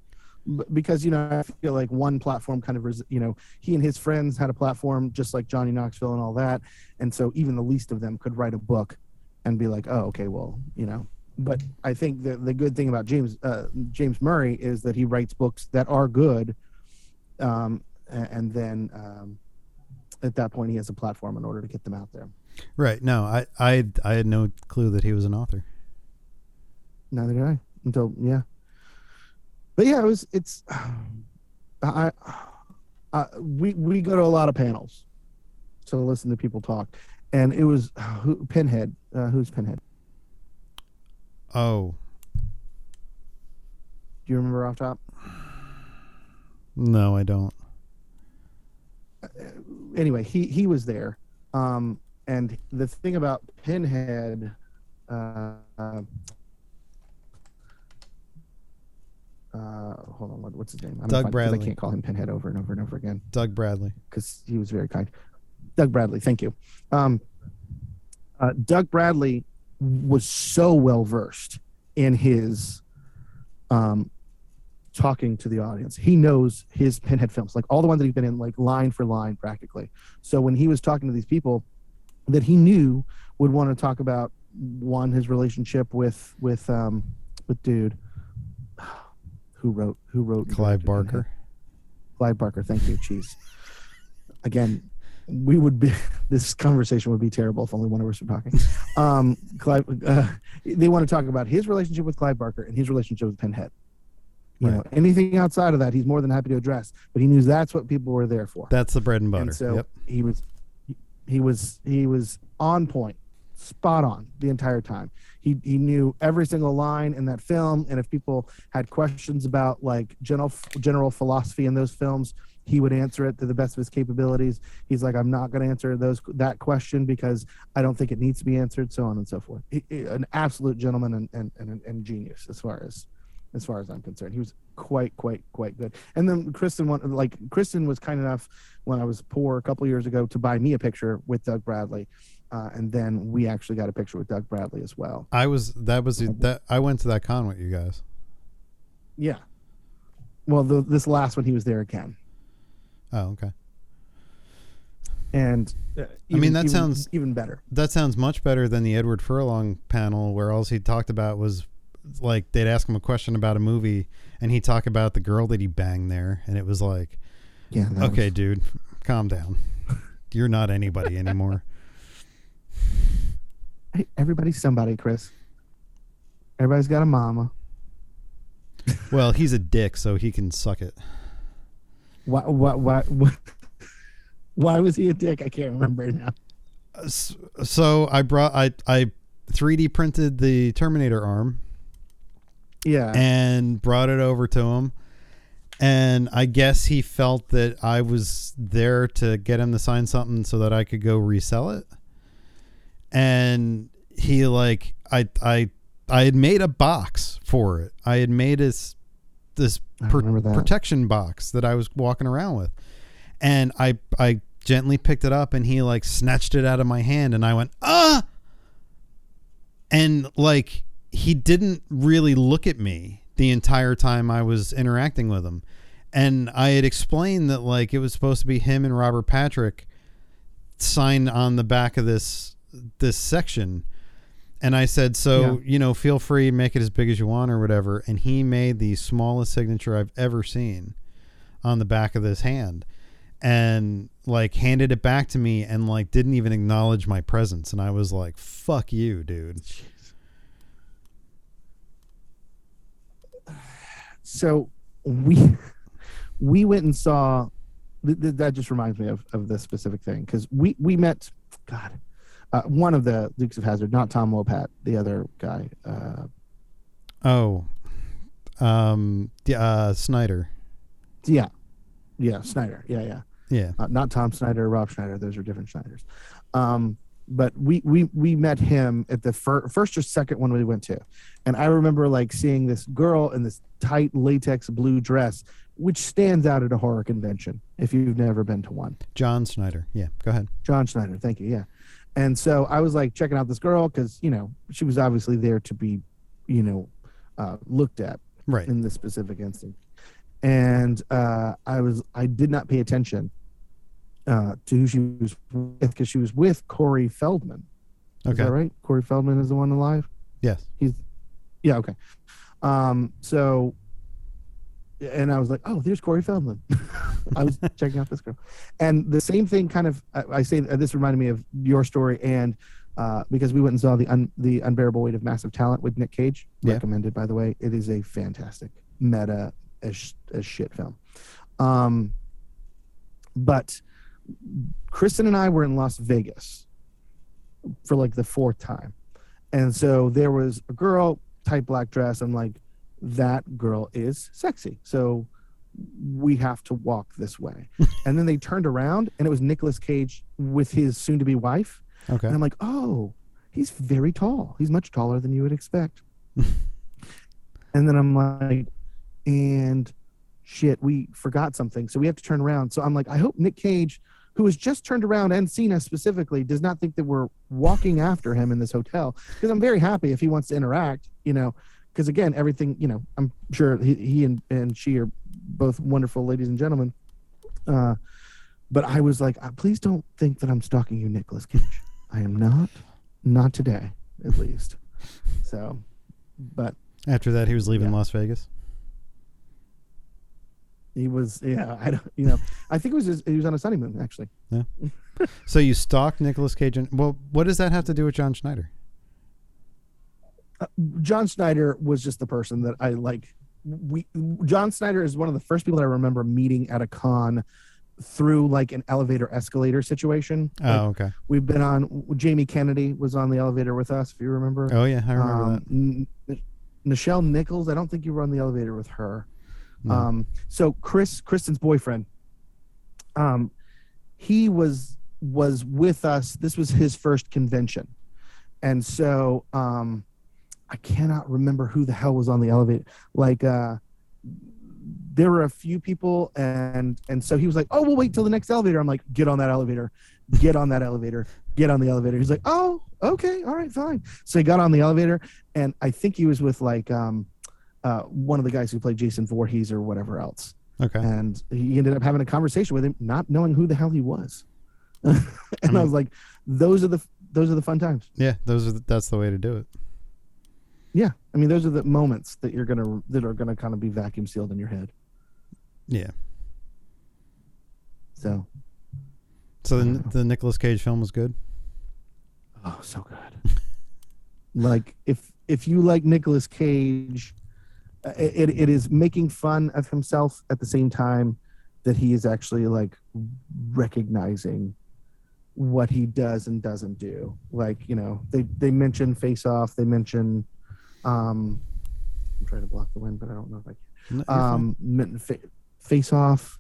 because you know I feel like one platform kind of res- you know he and his friends had a platform just like Johnny Knoxville and all that. And so even the least of them could write a book and be like oh okay well you know. But I think the the good thing about James uh, James Murray is that he writes books that are good um, and then um, at that point he has a platform in order to get them out there. Right. No I I I had no clue that he was an author. Neither did I until yeah. But yeah, it was it's. [sighs] I, I we we go to a lot of panels, to listen to people talk, and it was [sighs] who, Pinhead. Uh, who's Pinhead? oh Do you remember off top? no I don't Anyway, he he was there, um, and the thing about Pinhead. Uh, uh, hold on. What, what's his name? I'm Doug fine, Bradley. I can't call him Pinhead over and over and over again Doug Bradley. because he was very kind. Doug Bradley, thank you. Um, uh, Doug Bradley was so well versed in his um, talking to the audience. He knows his Pinhead films, like all the ones that he's been in, like line for line, practically. So when he was talking to these people that he knew would want to talk about one his relationship with with um, with dude who wrote who wrote Clive. Barker. Clive Barker. Thank you. Cheese. Again, we would be. [laughs] This conversation would be terrible if only one of us were talking. Um, Clive. Uh, they want to talk about his relationship with Clive Barker and his relationship with Pinhead. You know, anything outside of that, he's more than happy to address. But he knew that's what people were there for. That's the bread and butter. And so yep. he was, he was, he was on point, spot on the entire time. He he knew every single line in that film, and if people had questions about like general general philosophy in those films, he would answer it to the best of his capabilities. He's like, I'm not going to answer those that question because I don't think it needs to be answered, so on and so forth. He- he- an absolute gentleman and and, and and genius as far as as far as I'm concerned. He was quite, quite, quite good. And then Kristen, one like Kristen was kind enough when I was poor a couple years ago to buy me a picture with Doug Bradley, uh, and then we actually got a picture with Doug Bradley as well. I was that was that I went to that con with you guys. Yeah. Well, the, this last one he was there again, Oh, okay. and uh, I mean, that even- sounds- even better. That sounds much better than the Edward Furlong panel where all he talked about was like they'd ask him a question about a movie and he'd talk about the girl that he banged there and it was like, Yeah. okay, was- dude, calm down. You're not anybody anymore. [laughs] hey, everybody's somebody, Chris. Everybody's got a mama. Well, he's a dick, so he can suck it. Why? Why? Why? Why, why was he a dick? I can't remember now. So I brought I I 3D printed the Terminator arm Yeah. and brought it over to him. And I guess he felt that I was there to get him to sign something so that I could go resell it. And he like I I I had made a box for it. I had made this this I pr- remember that. protection box that I was walking around with. And I I gently picked it up and he like snatched it out of my hand and I went, "Ah!" And like he didn't really look at me the entire time I was interacting with him. And I had explained that like it was supposed to be him and Robert Patrick signed on the back of this this section. And I said, so, Yeah. you know, feel free, make it as big as you want or whatever. And he made the smallest signature I've ever seen on the back of this hand and like handed it back to me and like didn't even acknowledge my presence. And I was like, fuck you, dude. [sighs] so we we went and saw th- th- that just reminds me of, of this specific thing because we we met god uh, one of the dukes of hazzard not tom wopat the other guy uh, Oh, um, uh, Schneider. yeah yeah schneider yeah yeah Yeah. uh, not tom snyder rob schneider those are different schneiders um but we we we met him at the fir- first or second one we went to and i remember like seeing this girl in this tight latex blue dress which stands out at a horror convention if you've never been to one John Schneider. Yeah. Go ahead. John Schneider. thank you. Yeah. And so I was like checking out this girl because, you know, she was obviously there to be, you know, uh, looked at Right. in this specific instance. And uh, I was, I did not pay attention uh, to who she was with because she was with Corey Feldman. Is Okay. that right? Corey Feldman is the one alive? Yes. He's, yeah, okay. Um, so, and I was like, oh, there's Corey Feldman. [laughs] I was [laughs] checking out this girl. And the same thing kind of, I, I say uh, this reminded me of your story. And uh, because we went and saw the un, the unbearable weight of massive talent with Nick Cage, Yeah. recommended by the way. It is a fantastic meta as, as shit film. Um, but Kristen and I were in Las Vegas for like the fourth time. And so there was a girl, tight black dress. I'm like, that girl is sexy. So we have to walk this way. [laughs] and then they turned around and it was Nicolas Cage with his soon to be wife. Okay. And I'm like, oh, he's very tall. He's much taller than you would expect. [laughs] and then I'm like, and shit, we forgot something. So we have to turn around. So I'm like, I hope Nick Cage, who has just turned around and seen us specifically, does not think that we're walking after him in this hotel. Because I'm very happy if he wants to interact, you know, because again, everything, you know, I'm sure he, he and, and she are both wonderful ladies and gentlemen. Uh, but I was like, uh, please don't think that I'm stalking you, Nicolas Cage. I am not, not today, at least. So, but After that, he was leaving Yeah. Las Vegas. he was, yeah, I don't, you know, I think it was his, he was on a honeymoon actually. Yeah. so you stalked Nicolas Cage. And, well, what does that have to do with John Schneider? John Schneider was just the person that I like. We John Schneider is one of the first people that I remember meeting at a con through like an elevator escalator situation. Like, Oh, okay. we've been on. Jamie Kennedy was on the elevator with us, if you remember. Oh, yeah, I remember Um, that. N- N- Nichelle Nichols. I don't think you were on the elevator with her. No. Um, so Chris, Kristen's boyfriend, um, he was was with us. This was his first convention, and so um, I cannot remember who the hell was on the elevator. Like, uh, there were a few people, and and so he was like, "Oh, we'll wait till the next elevator." I'm like, "Get on that elevator, get on that elevator, get on the elevator." He's like, "Oh, okay, all right, fine." So he got on the elevator, and I think he was with like um, uh, one of the guys who played Jason Voorhees or whatever else, Okay. and he ended up having a conversation with him, not knowing who the hell he was. [laughs] and I, mean- was like, "Those are the those are the fun times." Yeah, those are the, that's the way to do it. Yeah, I mean, those are the moments that you're gonna that are gonna kind of be vacuum sealed in your head. Yeah. So, So the the Nicolas Cage film was good. oh, so good. [laughs] like if if you like Nicolas Cage, uh, it it is making fun of himself at the same time that he is actually like recognizing what he does and doesn't do. Like you know, they they mention Face Off, they mention. Um I'm trying to block the wind, but I don't know if I can. No, um fa- face off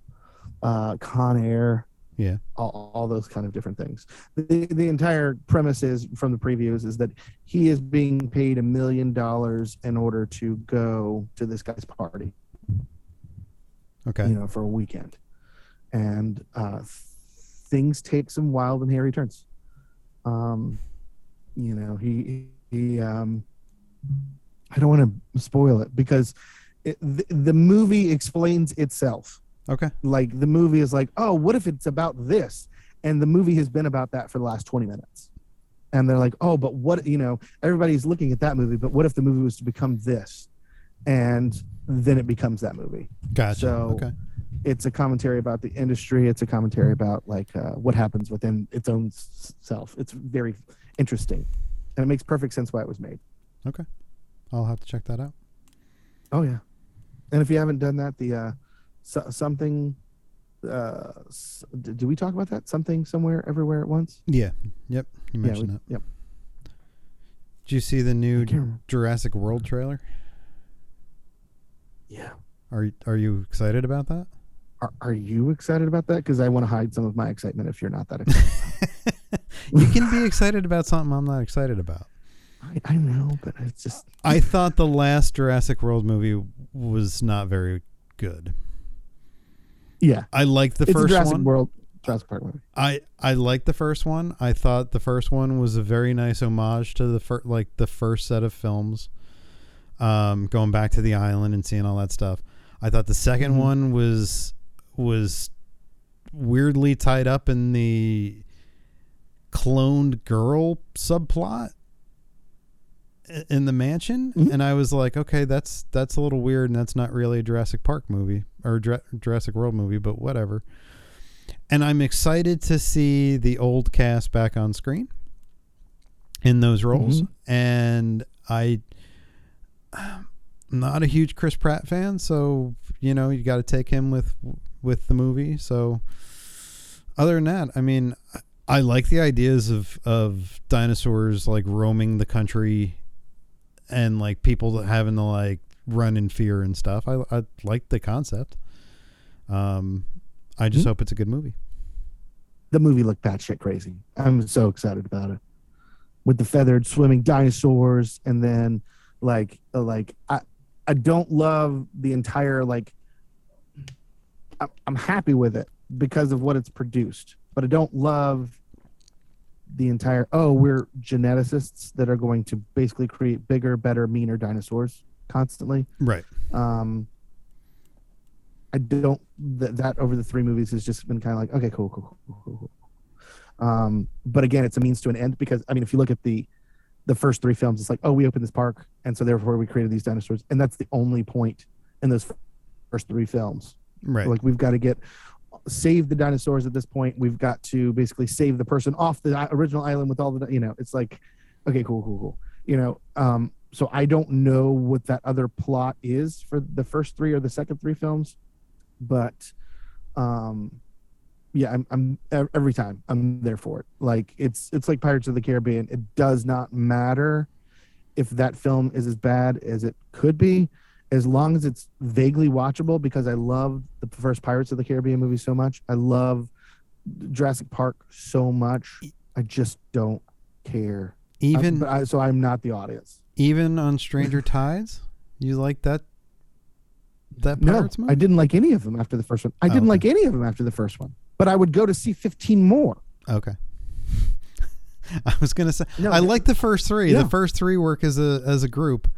uh con air Yeah. all, all those kind of different things the, the entire premise is from the previews is that he is being paid a million dollars in order to go to this guy's party okay. you know for a weekend and uh things take some wild and hairy turns um you know he he um i don't want to spoil it because it, the, the movie explains itself. Okay. like the movie is like oh what if it's about this? And the movie has been about that for the last 20 minutes. And they're like oh but what you know everybody's looking at that movie but what if the movie was to become this? And then it becomes that movie. Gotcha. So- okay. it's a commentary about the industry. It's a commentary about like uh, what happens within its own self. It's very interesting. And it makes perfect sense why it was made I'll have to check that out. oh yeah and if you haven't done that the uh so, something uh s- we talk about that something somewhere everywhere at once Yeah. Yep. You yeah mentioned we, it. yep Did you see the new I can't remember. Jurassic World trailer? yeah Are are you excited about that? are, are you excited about that because i want to hide some of my excitement if you're not that [laughs] excited you can be excited about something I'm not excited about. I, I know but it's just I thought the last Jurassic World movie was not very good. yeah I liked the it's first jurassic one. world jurassic park movie I I liked the first one. I thought the first one was a very nice homage to the fir- like the first set of films. Um, going back to the island and seeing all that stuff. I thought the 2nd Mhm. one was was weirdly tied up in the cloned girl subplot in the mansion Mhm. and I was like okay that's that's a little weird and that's not really a Jurassic Park movie or Dra- Jurassic World movie but whatever and I'm excited to see the old cast back on screen in those roles. Mhm. And I, I'm not a huge Chris Pratt fan, so you know you got to take him with with the movie. So other than that, I mean, I, I like the ideas of of dinosaurs like roaming the country and like people having to like run in fear and stuff. I I like the concept. Um, I just Mhm. hope it's a good movie. the movie looked batshit crazy. I'm so excited about it. With the feathered swimming dinosaurs, and then like uh, like I I don't love the entire like I'm, I'm happy with it because of what it's produced, but I don't love the entire. Oh, we're geneticists that are going to basically create bigger, better, meaner dinosaurs constantly. Right. Um, I don't that that over the three movies has just been kind of like okay, cool, cool, cool, cool, cool. Um, but again, it's a means to an end because I mean, if you look at the the first three films, it's like oh, we opened this park, and so therefore we created these dinosaurs, and that's the only point in those first three films. Right. Like we've got to get save the dinosaurs at this point. We've got to basically save the person off the original island with all the you know. It's like okay, cool, cool, cool. You know, um, so I don't know what that other plot is for the first three or the second three films, but um, yeah, I'm, I'm every time I'm there for it. Like it's it's like Pirates of the Caribbean. It does not matter if that film is as bad as it could be, as long as it's vaguely watchable. Because I love the first Pirates of the Caribbean movie so much. I love Jurassic Park so much. I just don't care. even but I, so I'm not the audience. even on Stranger [laughs] Tides, you like that that No, movie? I didn't like any of them after the first one. I Oh, didn't okay. like any of them after the first one. But I would go to see 15 more. Okay. [laughs] I was gonna say No, I like the first three. Yeah. The first three work as a as a group,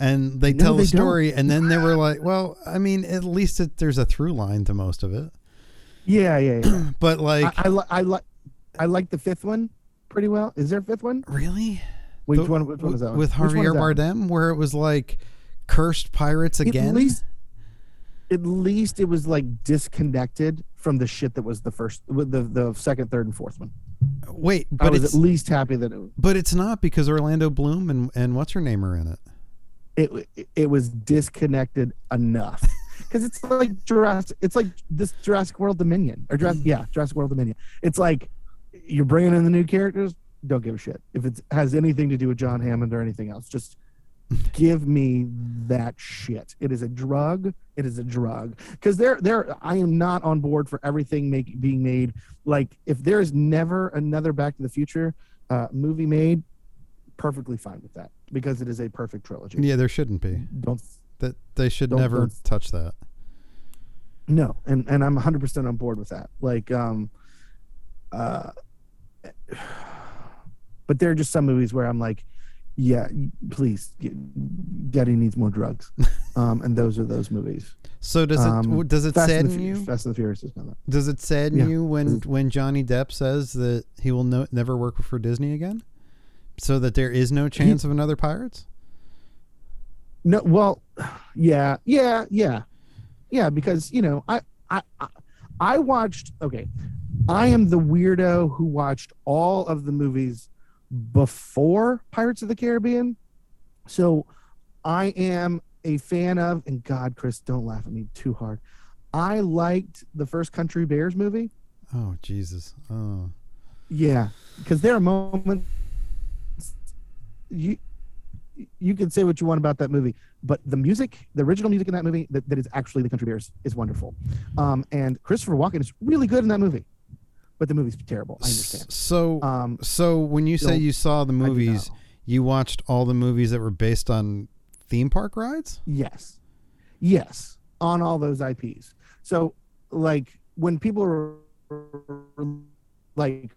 and they No, tell they the don't. story. And then they were like, "Well, I mean, at least it, there's a through line to most of it." Yeah, yeah, yeah. [clears throat] But like, I, I, li- I like I like the fifth one pretty well. Is there a fifth one? really, Which The- one? Which one is that? One? with Javier? Bardem, where it was like cursed pirates again? At least, at least it was like disconnected from the shit that was the first, with the the second, third, and fourth one. Wait, I but was it's at least happy that it Was. but it's not because Orlando Bloom and and what's her name are in it. It it, was disconnected enough [laughs] because it's like Jurassic. It's like this Jurassic World Dominion or Jurassic, yeah, Jurassic World Dominion. It's like you're bringing in the new characters. Don't give a shit if it has anything to do with John Hammond or anything else. Just give me that shit. It is a drug. It is a drug because there, there. I am not on board for everything make, being made. Like if there is never another Back to the Future uh, movie made, perfectly fine with that because it is a perfect trilogy. Yeah, there shouldn't be. Don't That they should Don't- never don't- touch that. No, and and I'm 100% on board with that. Like um uh but there are just some movies where I'm like yeah, please Getty needs more drugs. [laughs] Um and those are those movies. So does it Um, does it Fast sadden you? Fast and the Furious is not. Does it sadden Yeah. you when when Johnny Depp says that he will no, never work for Disney again? So that there is no chance of another Pirates? No, well, yeah, yeah, yeah, yeah. Because you know, I, I, I, I watched. Okay, I am the weirdo who watched all of the movies before Pirates of the Caribbean. So, I am a fan of. And God, Chris, don't laugh at me too hard. I liked the first Country Bears movie. Oh Jesus! Oh, Yeah, because there are moments you you can say what you want about that movie, but the music, the original music in that movie, that, that is actually the Country Bears, is wonderful. Um, and Christopher Walken is really good in that movie, but the movie's terrible. I understand. So Um, so when you say you saw the movies, you watched all the movies that were based on theme park rides? Yes, yes, on all those IPs. So, like when people are like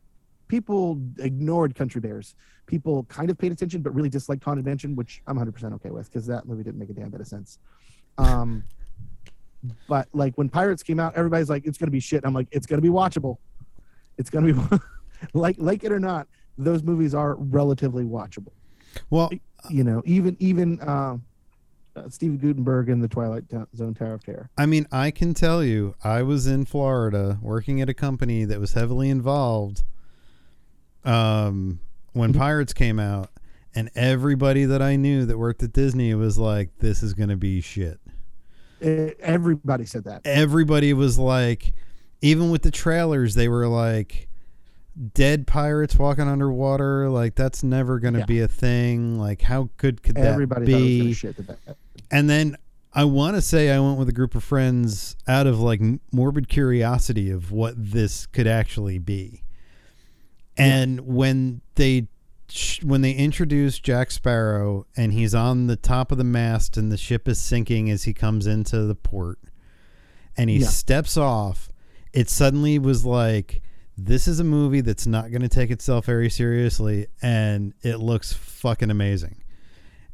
people ignored Country Bears. People kind of paid attention, but really disliked Haunted Mansion, which I'm 100% okay with because that movie didn't make a damn bit of sense. Um, but like when Pirates came out, everybody's like, "It's gonna be shit." I'm like, "It's gonna be watchable. It's gonna be [laughs] like like it or not." Those movies are relatively watchable. Well, You know, even even uh, uh, Steve Guttenberg in the Twilight Zone Tower of Terror. I mean, I can tell you, I was in Florida working at a company that was heavily involved um, when Mhm. Pirates came out, and everybody that I knew that worked at Disney was like, "This is going to be shit." Everybody said that. Everybody was like, even with the trailers, they were like, "Dead pirates walking underwater, like that's never going to Yeah. be a thing. Like, how good could that Everybody thought be?" shit. And then I want to say I went with a group of friends out of like morbid curiosity of what this could actually be. And when they when they introduced Jack Sparrow and he's on the top of the mast and the ship is sinking as he comes into the port and he Yeah. steps off, it suddenly was like this is a movie that's not going to take itself very seriously and it looks fucking amazing.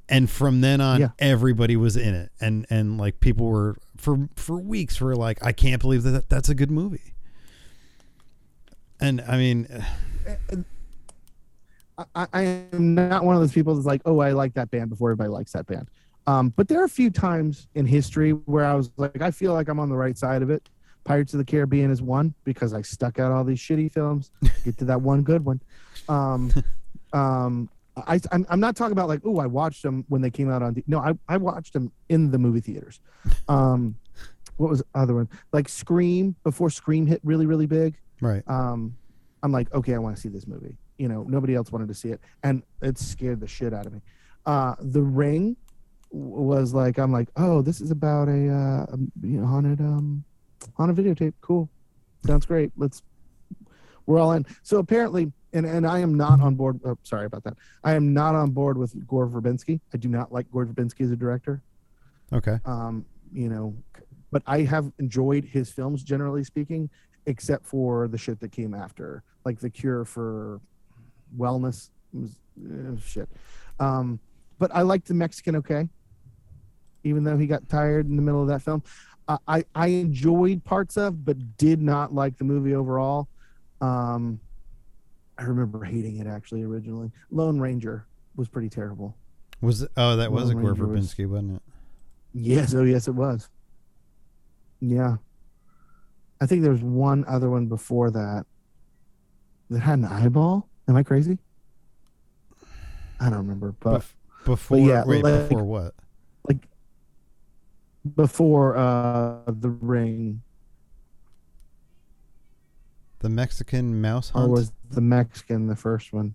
And from then on Yeah. everybody was in it and and like people were for for weeks were like I can't believe that that's a good movie. And I mean I, I am not one of those people that's like, oh, I like that band before everybody likes that band. Um, but there are a few times in history where I was like, I feel like I'm on the right side of it. Pirates of the Caribbean is one because I stuck out all these shitty films, get to that one good one. Um, [laughs] um, I, I'm, I'm not talking about like, oh, I watched them when they came out on. The, no, I, I watched them in the movie theaters. [laughs] Um, what was the other one? Like Scream before Scream hit really, really big right. um, I'm like, okay, I want to see this movie. You know, nobody else wanted to see it, and it scared the shit out of me. Uh, the Ring was like, I'm like, oh, this is about a, uh, you know, haunted, um, haunted videotape. Cool, sounds great. Let's, we're all in. So apparently, and and I am not on board. Oh, sorry about that. I am not on board with Gore Verbinski. I do not like Gore Verbinski as a director Okay. um, you know, but I have enjoyed his films generally speaking, except for the shit that came after, like The Cure for Wellness was eh, shit. Um, but I liked the Mexican okay, even though he got tired in the middle of that film. I, I, I enjoyed parts of, but did not like the movie overall. Um, I remember hating it actually originally. Lone Ranger was pretty terrible. Was it, oh that was a Lone Gore Ranger was, wasn't it? Yes, oh yes, it was. Yeah, I think there was one other one before that that had an eyeball. Am I crazy? I don't remember, but Bef- before yeah, wait, like- before what? like before uh the ring, The Mexican Mouse or Hunt. was the Mexican the first one?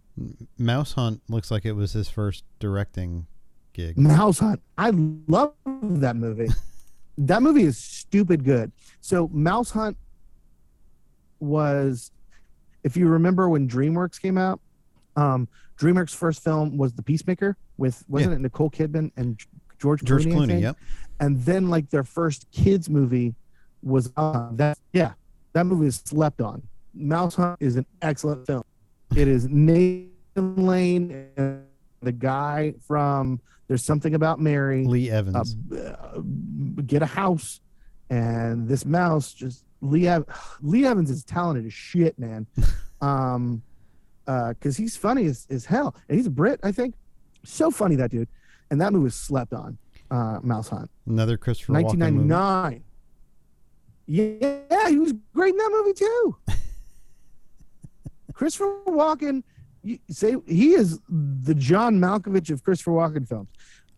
Mouse Hunt looks like it was his first directing gig. Mouse Hunt. I love that movie. [laughs] that movie is stupid good. So Mouse Hunt was, if you remember when DreamWorks came out, um, DreamWorks' first film was The Peacemaker with wasn't it Nicole Kidman and George George Clooney? Clooney, yep. And then like their first kids movie was uh, that. Yeah, that movie is slept on. Mouse Hunt is an excellent film. It is Nathan Lane and the guy from There's Something About Mary Lee uh, Evans. uh, get a house, and this mouse just Lee [sighs] Lee Evans is talented as shit, man. [laughs] um, because he's funny as, as hell, and he's a Brit, I think. So funny that dude, and that movie was slept on. Uh, Mouse Hunt, Another Christopher Walken 1999. Yeah, he was great in that movie too. [laughs] Christopher Walken, you say he is the John Malkovich of Christopher Walken films,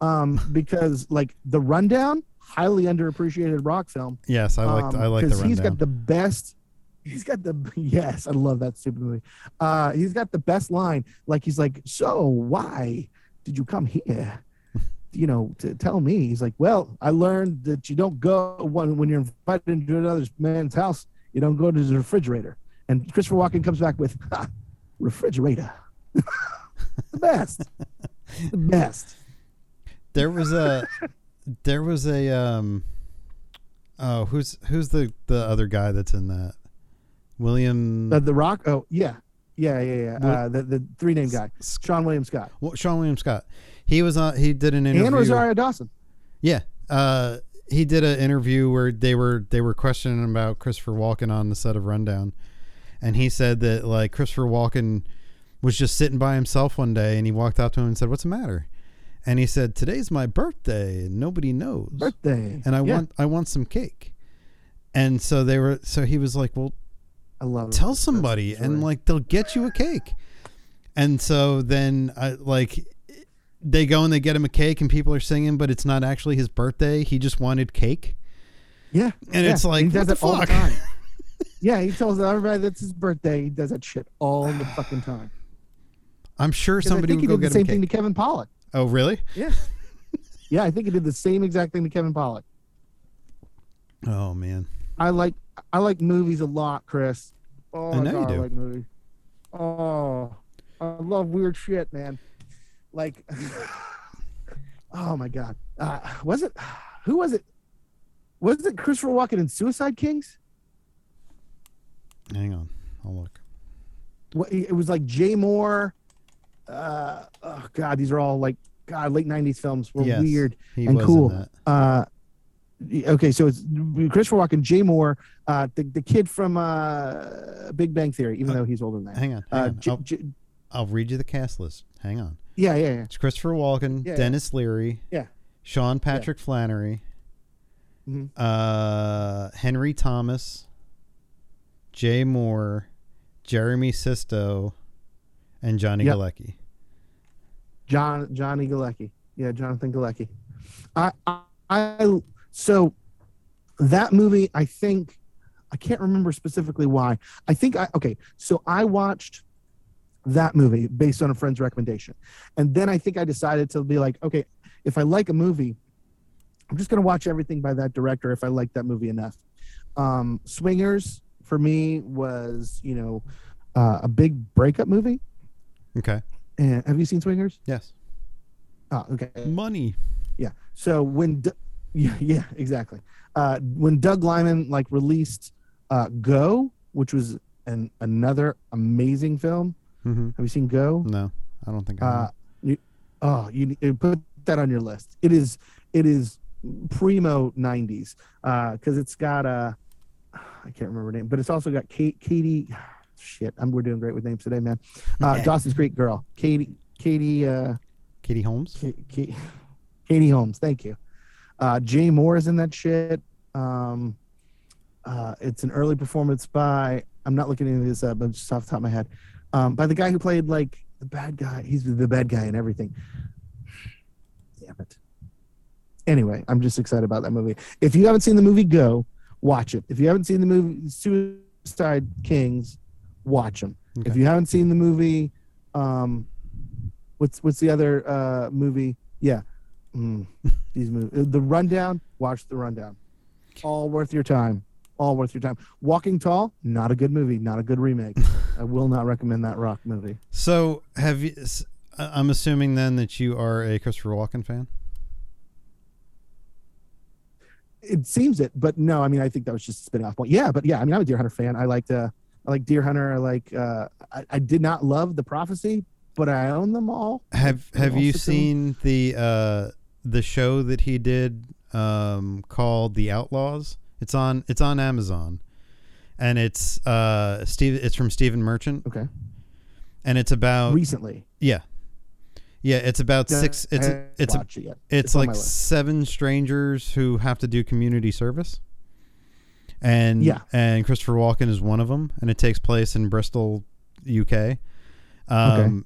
um, because like the Rundown, highly underappreciated rock film. Yes, I like um, I like the 'cause he's got the best. He's got the [laughs] yes, I love that stupid movie. Uh, he's got the best line. Like he's like, so why did you come here? You know, to tell me. He's like, well, I learned that you don't go when when you're invited into another man's house. You don't go to the refrigerator. And Christopher Walken comes back with ha, refrigerator. [laughs] the best, the best. there was a [laughs] there was a um oh who's who's the the other guy that's in that William Uh, the Rock. Oh yeah, yeah, yeah, yeah. What- Uh, the the three name guy, Seann William Scott, well, Seann William Scott. He was on. He did an interview. and Rosario Dawson. Yeah, uh, he did an interview where they were they were questioning about Christopher Walken on the set of Rundown, and he said that like Christopher Walken was just sitting by himself one day, and he walked up to him and said, "What's the matter?" And he said, "Today's my birthday, and nobody knows, birthday. and I Yeah, want I want some cake." And so they were. So he was like, "Well, I love. tell somebody and like they'll get you a cake and so then I, like they go and they get him a cake and people are singing but it's not actually his birthday he just wanted cake yeah, and yeah. it's like he does it all the time. [laughs] yeah, he tells everybody that's his birthday. He does that shit all the [sighs] fucking time. i'm sure somebody I think would he go did the same him thing to Kevin Pollak. Oh really Yeah, [laughs] yeah, I think he did the same exact thing to Kevin Pollak. oh man I like I like movies a lot, Chris. Oh, I know you do. I like movies. Oh, I love weird shit, man. Like, [laughs] oh my God, uh, was it? Who was it? Was it Christopher Walken in Suicide Kings? Hang on, I'll look. What, it was like Jay Mohr. Uh, oh God, these are all like God late '90s films were Yes, weird. And cool. Uh, okay, so it's Christopher Walken, Jay Mohr, uh, the the kid from uh, Big Bang Theory, even Uh, though he's older than that. Hang on, hang Uh, on. J- I'll, J- I'll read you the cast list. Hang on. yeah, yeah, yeah. It's Christopher Walken, Yeah. Denis Leary, Yeah. Sean Patrick Flanery, Mhm. uh, Henry Thomas, Jay Mohr, Jeremy Sisto, and Johnny Yep. Galecki. John Johnny Galecki. Yeah, Jonathan Galecki. I, I I so that movie I think I can't remember specifically why. I think I okay, so I watched that movie based on a friend's recommendation. And then I think I decided to be like, okay, if I like a movie, I'm just going to watch everything by that director if I like that movie enough. Um Swingers for me was, you know, uh, a big breakup movie. Okay. And have you seen Swingers? Yes. Oh, okay. Money. Yeah. So when, D- [laughs] yeah, yeah, exactly. Uh, when Doug Liman like released uh, Go, which was an another amazing film. hmm Have you seen Go? No, I don't think I Uh, you, oh, you need- put that on your list. It is it is primo '90s because it's got a I can't remember her name, but it's also got Kate, Katie. Shit, I'm we're doing great with names today, man. Uh, Dawson's Creek girl, Katie, Katie. Uh, Katie Holmes. Ka- Ka- Katie Holmes, thank you. Uh, Jay Mohr is in that shit. Um, uh, it's an early performance by I'm not looking into this up, but just off the top of my head, um, by the guy who played like the bad guy. He's the bad guy and everything. Damn it. Anyway, I'm just excited about that movie. If you haven't seen the movie Go, watch it. If you haven't seen the movie Suicide Kings, watch them. If you haven't seen the movie, um, what's what's the other uh, movie? Yeah, mm, [laughs] these movies. The Rundown. Watch the Rundown. All worth your time. All worth your time. Walking Tall. Not a good movie. Not a good remake. [laughs] I will not recommend that rock movie. So have you? I'm assuming then that you are a Christopher Walken fan. It seems it, but no. I mean, I think that was just a spin off point. Yeah, but yeah. I mean, I'm a Deer Hunter fan. I liked. Uh, I like Deer Hunter. I like. Uh, I, I did not love the Prophecy, but I own them all. Have Have you also seen the uh the show that he did um called The Outlaws? It's on It's on Amazon, and it's uh Steve. It's from Stephen Merchant, Okay. and it's about Recently. yeah, yeah. It's about six. It's it's a, it it's, It's like seven strangers who have to do community service and Yeah. and christopher walken is one of them and it takes place in bristol uk um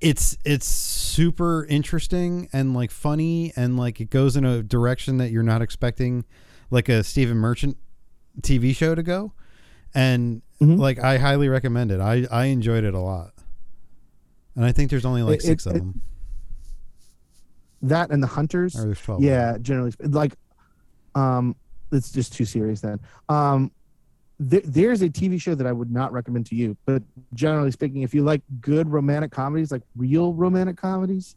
it's it's super interesting and like funny and like it goes in a direction that you're not expecting like a stephen merchant tv show to go. And Mhm. like i highly recommend it. I i enjoyed it a lot. And i think there's only like It- six it- of it- them that and the Hunters. or there's 12 yeah generally like um it's just too serious then. Um there, there's a tv show that i would not recommend to you but generally speaking if you like good romantic comedies like real romantic comedies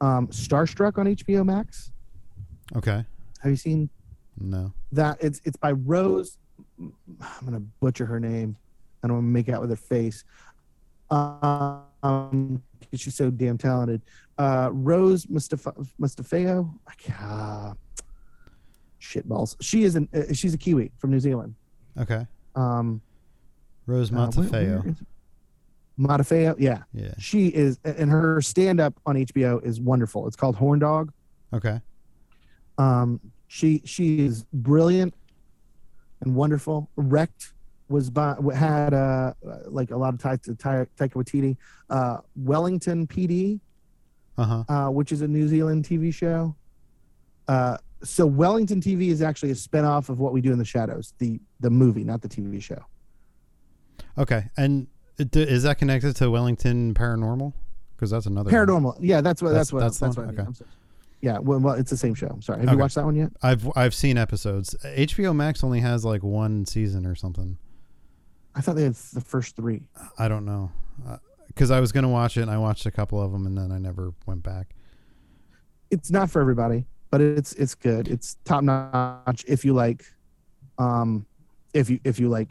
um starstruck on hbo max. Okay. Have you seen no. that? It's it's by rose i'm gonna butcher her name. I don't want to make out with her face. Um she's so damn talented. Uh rose mustafa mustafeo? I can't- ah, shit balls she is an uh, she's a kiwi from new zealand Okay. um Rose uh, where- Montefeo. where is? Montefeo, yeah yeah. she is and her stand-up on hbo is wonderful it's called horn dog Okay. Um, she she is brilliant and wonderful. Wrecked was by had uh like a lot of ties to Taika Waititi. Uh, Wellington PD, Uh huh. uh, which is a New Zealand TV show. Uh, so Wellington TV is actually a spinoff of What We Do in the Shadows, the the movie, not the TV show. Okay. And is that connected to Wellington Paranormal? Because that's another one. Paranormal, yeah, that's what That's- that's, what that's that's, what. I one? mean. Okay. I'm sorry. Yeah, well, well, it's the same show. I'm sorry. Have Okay. you watched that one yet? I've I've seen episodes. HBO Max only has like one season or something. I thought they had the first three. I don't know. Uh, because I was gonna watch it and I watched a couple of them and then I never went back. it's not for everybody. But it's it's good. It's top notch if you like, um, if you if you like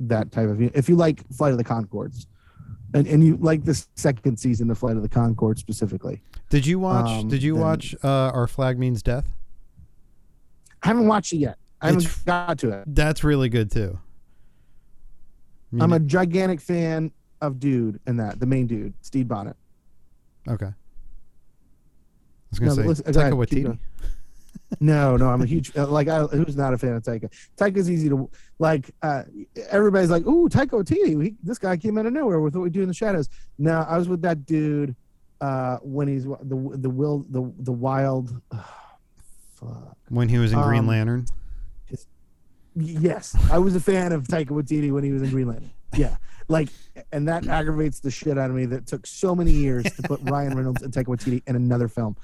that type of if you like Flight of the Conchords, and and you like the second season of Flight of the Conchord specifically. Did you watch? Um, did you then- watch uh, Our Flag Means Death? I haven't watched it yet. I haven't It's- got to it. That's really good too. I mean, I'm a gigantic fan of dude and that the main dude, Steve Bonnet. okay. I was gonna No, say listen- Taika Waititi. No, no, I'm a huge uh, like. I, who's not a fan of Taika? Taika's easy to like. Uh, everybody's like, "Ooh, Taika Waititi! He, this guy came out of nowhere with what we do in the shadows." No, I was with that dude uh, when he's the the will the the wild. [sighs] fuck. When he was in Green Um, Lantern. Yes, I was a fan of Taika Waititi when he was in Green Lantern. Yeah, like, and that aggravates the shit out of me. That took so many years to put [laughs] Ryan Reynolds and Taika Waititi in another film.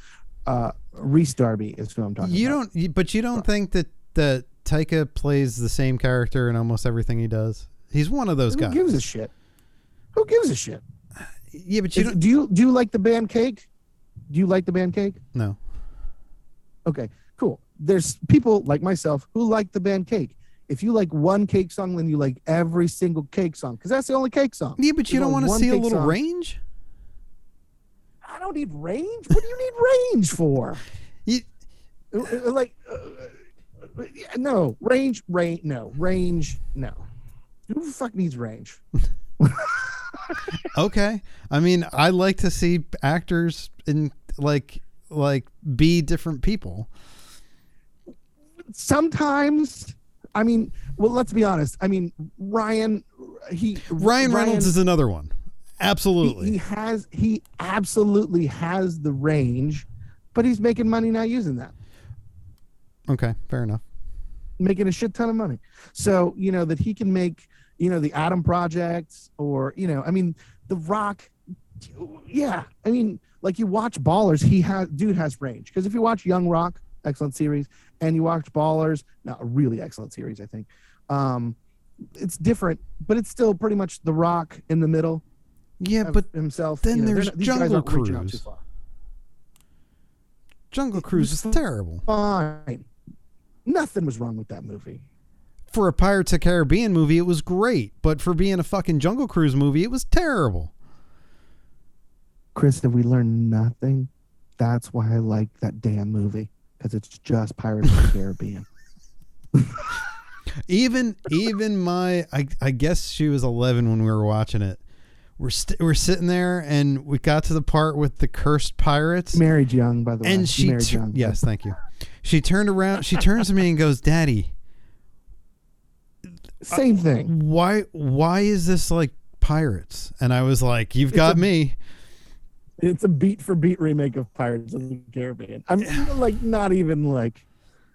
Uh, Rhys Darby is who I'm talking You about. don't, you- but you don't think that that Taika plays the same character in almost everything he does. He's one of those Who guys. Who gives a shit? Who gives a shit? yeah, but you Is- don't. do you do you like the band Cake? Do you like the band Cake? No. Okay, cool. There's people like myself who like the band Cake. If you like one Cake song, then you like every single Cake song because that's the only Cake song. Yeah, but you There's don't want to see a little song. range. I don't need range. What do you need range for? [laughs] You, Uh, uh, like, uh, uh, yeah, no range, range, no range, no. Who the fuck needs range? [laughs] okay. I mean, I like to see actors in like like be different people. Sometimes, I mean, well, let's be honest. I mean, Ryan, he Ryan Reynolds is another one. Absolutely. He, he has he absolutely has the range, but he's making money not using that. okay, fair enough. Making a shit ton of money. So, you know, that he can make, you know, the Adam Projects or, you know, I mean, The Rock, yeah. I mean, like you watch Ballers, he has dude has range. Because if you watch Young Rock, excellent series, and you watched Ballers, not a really excellent series, I think. Um, it's different, but it's still pretty much The Rock in the middle. Yeah, but himself. then you know, there's not- Jungle aren't reaching out Cruise. Jungle Cruise is terrible. Fine. Nothing was wrong with that movie. For a Pirates of Caribbean movie, it was great, but for being a fucking Jungle Cruise movie, it was terrible. Chris, have we learned nothing? That's why I like that damn movie because it's just Pirates of the Caribbean. [laughs] Even even my I, I guess she was 11 when we were watching it. We're st- we're sitting there and we got to the part with the cursed pirates Married young, by the way. and she married tu- young. yes, thank you. She turned around, she turns to me and goes, "Daddy, uh, Same thing. why why is this like pirates?" And I was like, "You've It's got a- me." It's a beat for beat remake of Pirates of the Caribbean. I'm like not even like,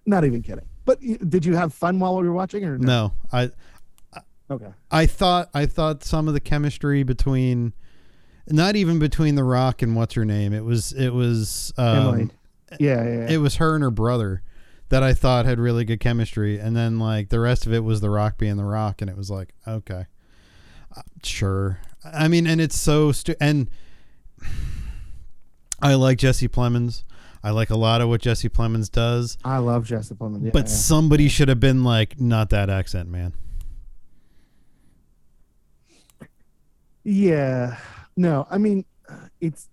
not even kidding. But did you have fun while we were watching or no? No, I Okay. I thought I thought some of the chemistry between not even between The Rock and what's her name. It was it was um, Emily. Yeah, yeah, yeah. it was her and her brother that I thought had really good chemistry, and then like the rest of it was The Rock being The Rock, and it was like okay, uh, sure. I mean, and it's so stu- and I like Jesse Plemons. I like a lot of what Jesse Plemons does, I love Jesse Plemons. Yeah, but yeah. somebody should have been like, not that accent, man. Yeah. No, I mean, it's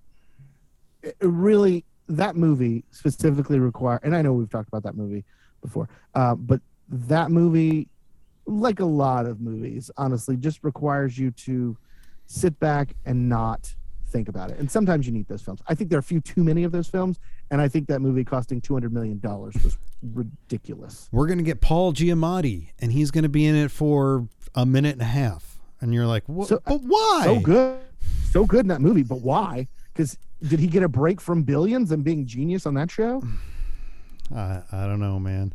it really that movie specifically require, and I know we've talked about that movie before, uh, but that movie, like a lot of movies, honestly, just requires you to sit back and not think about it. And sometimes you need those films. I think there are a few too many of those films, and I think that movie costing two hundred million dollars was ridiculous. We're gonna get Paul Giamatti, and he's gonna be in it for a minute and a half, and you're like, what? So- uh, but why? So good, so good in that movie, but why? Because did he get a break from Billions and being genius on that show? [sighs] I, I don't know, man.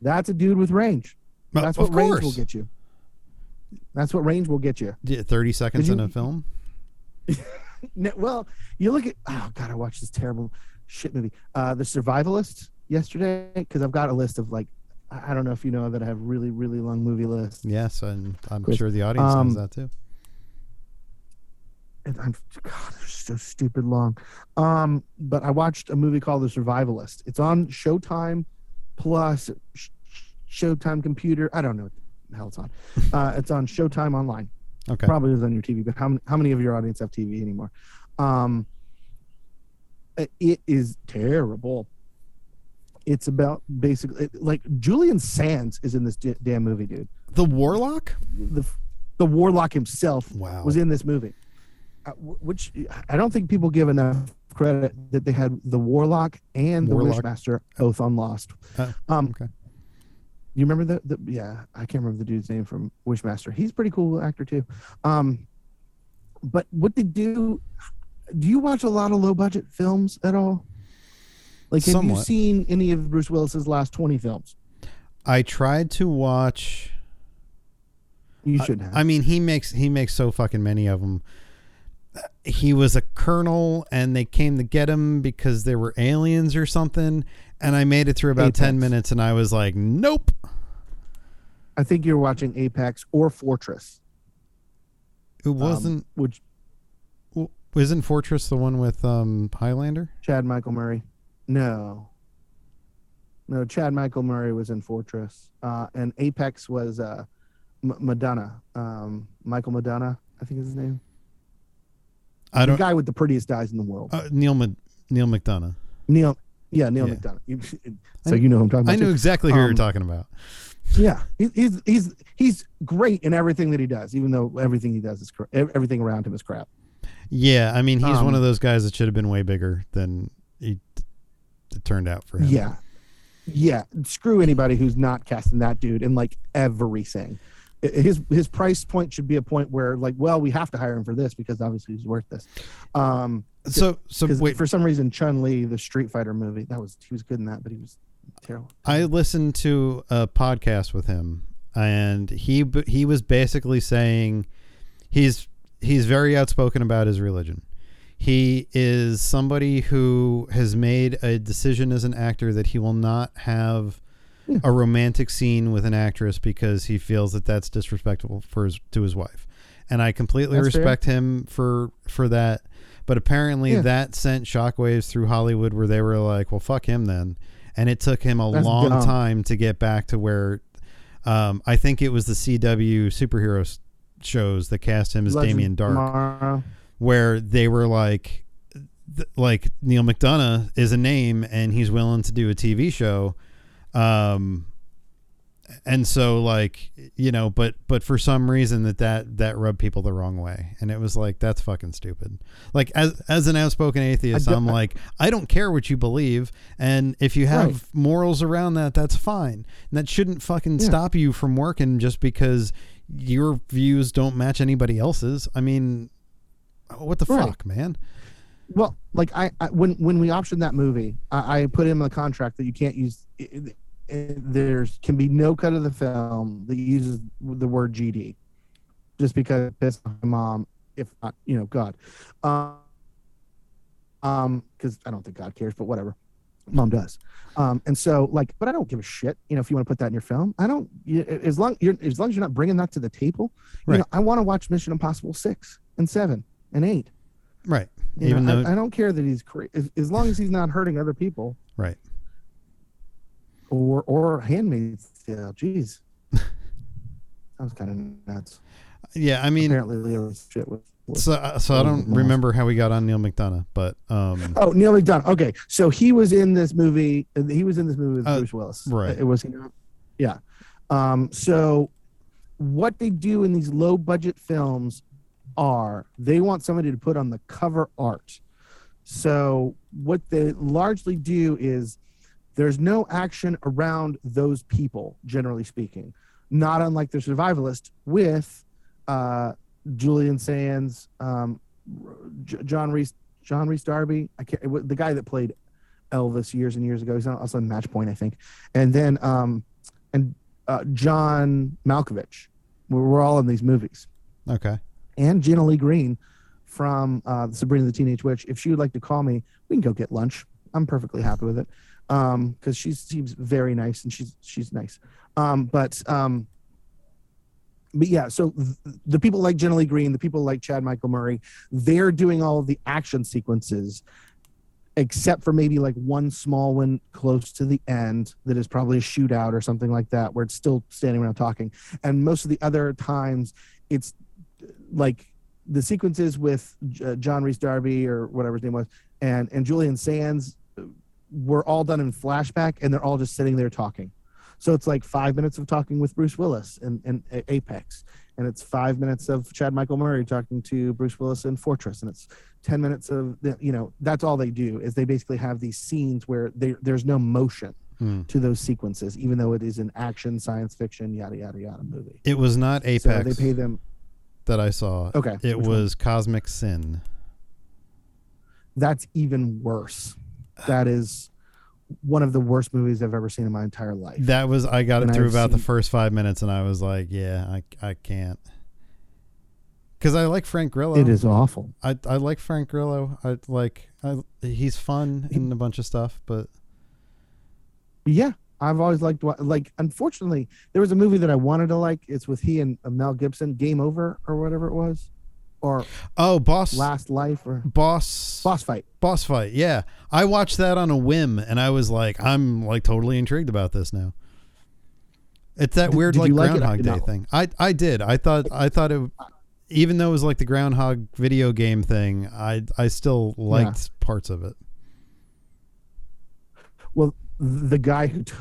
That's a dude with range. But That's what range will get you. That's what range will get you. Yeah, Thirty seconds Did in a film. [laughs] Well, you look at oh god, I watched this terrible shit movie, uh, The Survivalist yesterday because I've got a list of like I don't know if you know that I have really really long movie lists. Yes, and I'm Chris, sure the audience um, knows that too. and I'm God, they're so stupid long. Um, but I watched a movie called The Survivalist. It's on Showtime Plus, Sh- Showtime Computer. I don't know what the hell it's on. Uh, it's on Showtime Online. Okay. Probably is on your TV, but how many, how many of your audience have TV anymore? Um, it- is terrible. It's about basically like Julian Sands is in this d- damn movie, dude. The Warlock? The the warlock himself Wow. was in this movie, uh, which I don't think people give enough credit that they had the warlock and the Warlock. wishmaster both on Lost. Uh, um, okay. You remember the, the yeah I can't remember the dude's name from Wishmaster. He's a pretty cool actor too. Um, but what they do? Do you watch a lot of low budget films at all? Like, have you seen any of Bruce Willis's last twenty films? I tried to watch You should have. I mean, he makes he makes so fucking many of them. He was a colonel, and they came to get him because there were aliens or something. And I made it through about ten minutes, and I was like, "Nope." I think you're watching Apex or Fortress. It um, wasn't. which w isn't Fortress the one with um Highlander? Chad Michael Murray. No. No, Chad Michael Murray was in Fortress. Uh, and Apex was uh, M- Madonna. Um, Michael Madonna, I think is his name. I don't. The guy with the prettiest eyes in the world. Uh, Neal Ma- Neal McDonough. Neal. Yeah, Neal Yeah. McDonough. You- [laughs] so you know who I'm talking about. I knew too. exactly who you were Um, talking about. Yeah, he, he's he's he's great in everything that he does, even though everything he does is cra- everything around him is crap. Yeah, I mean, he's one um, of those guys that should have been way bigger than he it turned out for him. Yeah, yeah. Screw anybody who's not casting that dude in like everything. His his price point should be a point where like, well, we have to hire him for this because obviously he's worth this. Um, So so wait, for some reason, Chun Li, the Street Fighter movie, that was he was good in that, but he was terrible. I listened to a podcast with him, and he he was basically saying he's he's very outspoken about his religion. He is somebody who has made a decision as an actor that he will not have Yeah. a romantic scene with an actress because he feels that that's disrespectful for his to his wife. And I completely That's fair. respect him for for that. But apparently Yeah. that sent shockwaves through Hollywood where they were like, "Well, fuck him then." And it took him a That's long dumb. time to get back to where um, I think it was the CW superhero s- shows that cast him as Legend Damien Darhk where they were like th- like Neal McDonough is a name and he's willing to do a TV show um and so like you know but but for some reason that that that rubbed people the wrong way and it was like that's fucking stupid like as as an outspoken atheist i'm like i don't care what you believe and if you have Right. morals around that that's fine and that shouldn't fucking Yeah. stop you from working just because your views don't match anybody else's i mean what the Right. fuck man Well, like I, I when when we optioned that movie, I, I put in the contract that you can't use. i- i- There's can be no cut of the film that uses the word GD, just because it pissed my mom. If not, you know, God, um, um, because I don't think God cares, but whatever, mom does. Um, and so like, but I don't give a shit. You know, if you want to put that in your film, I don't. You, as long you're as long as you're not bringing that to the table, you Right. know, I want to watch Mission Impossible six and seven and eight. right You even know, though I, I don't care that he's cra- as, as long as he's not hurting other people right or or handmaids. Yeah, jeez, that was kind of nuts. yeah i mean Apparently, Leo was shit with. with so uh, so i don't remember how we got on neal mcdonough but um oh, Neal McDonough. Okay, so he was in this movie. He was in this movie with Uh, Bruce Willis. right. It was he not? Yeah. Um. So, what they do in these low budget films are they want somebody to put on the cover art. So what they largely do is there's no action around those people, generally speaking. Not unlike the survivalist with uh, Julian Sands, um, J- John Reese, John Reese Darby. I can't. it The guy that played Elvis years and years ago. He's also in Match Point, I think. And then um, and uh, John Malkovich. We're, we're all in these movies okay and Gina Leigh Green from uh, Sabrina the Teenage Witch. If she would like to call me, we can go get lunch. I'm perfectly happy with it because she seems very nice and she's she's nice. Um, but um, but yeah, so th- the people like Leigh Green, the people like Chad Michael Murray, they're doing all of the action sequences, except for maybe like one small one close to the end that is probably a shootout or something like that, where it's still standing around talking. And most of the other times, it's like the sequences with uh, John Reese Darby or whatever his name was, and and Julian Sands were all done in flashback, and they're all just sitting there talking. So it's like five minutes of talking with Bruce Willis in, in Apex, and it's five minutes of Chad Michael Murray talking to Bruce Willis in Fortress, and it's ten minutes of the- you know that's all they do is they basically have these scenes where they, there's no motion Hmm. to those sequences, even though it is an action science fiction yada yada yada movie. It was not So Apex they pay them that I saw. okay. It which one? was Cosmic Sin. that's even worse. That is one of the worst movies I've ever seen in my entire life. That was I got it through I've about the first five minutes, and I was like, yeah, I I can't. Because I like Frank Grillo. it is awful. I I like Frank Grillo. I like I he's fun in a bunch of stuff, but Yeah, I've always liked like. Unfortunately, there was a movie that I wanted to like. It's with he and Mel Gibson, Game Over or whatever it was, or oh, boss, Last Life or boss, Boss Fight. boss fight. Yeah, I watched that on a whim, and I was like, I'm like totally intrigued about this now. It's that Did- weird did like you like Groundhog Day not. thing. I I did. I thought I thought it, even though it was like the Groundhog video game thing, I I still liked parts of it. Well, the guy who t-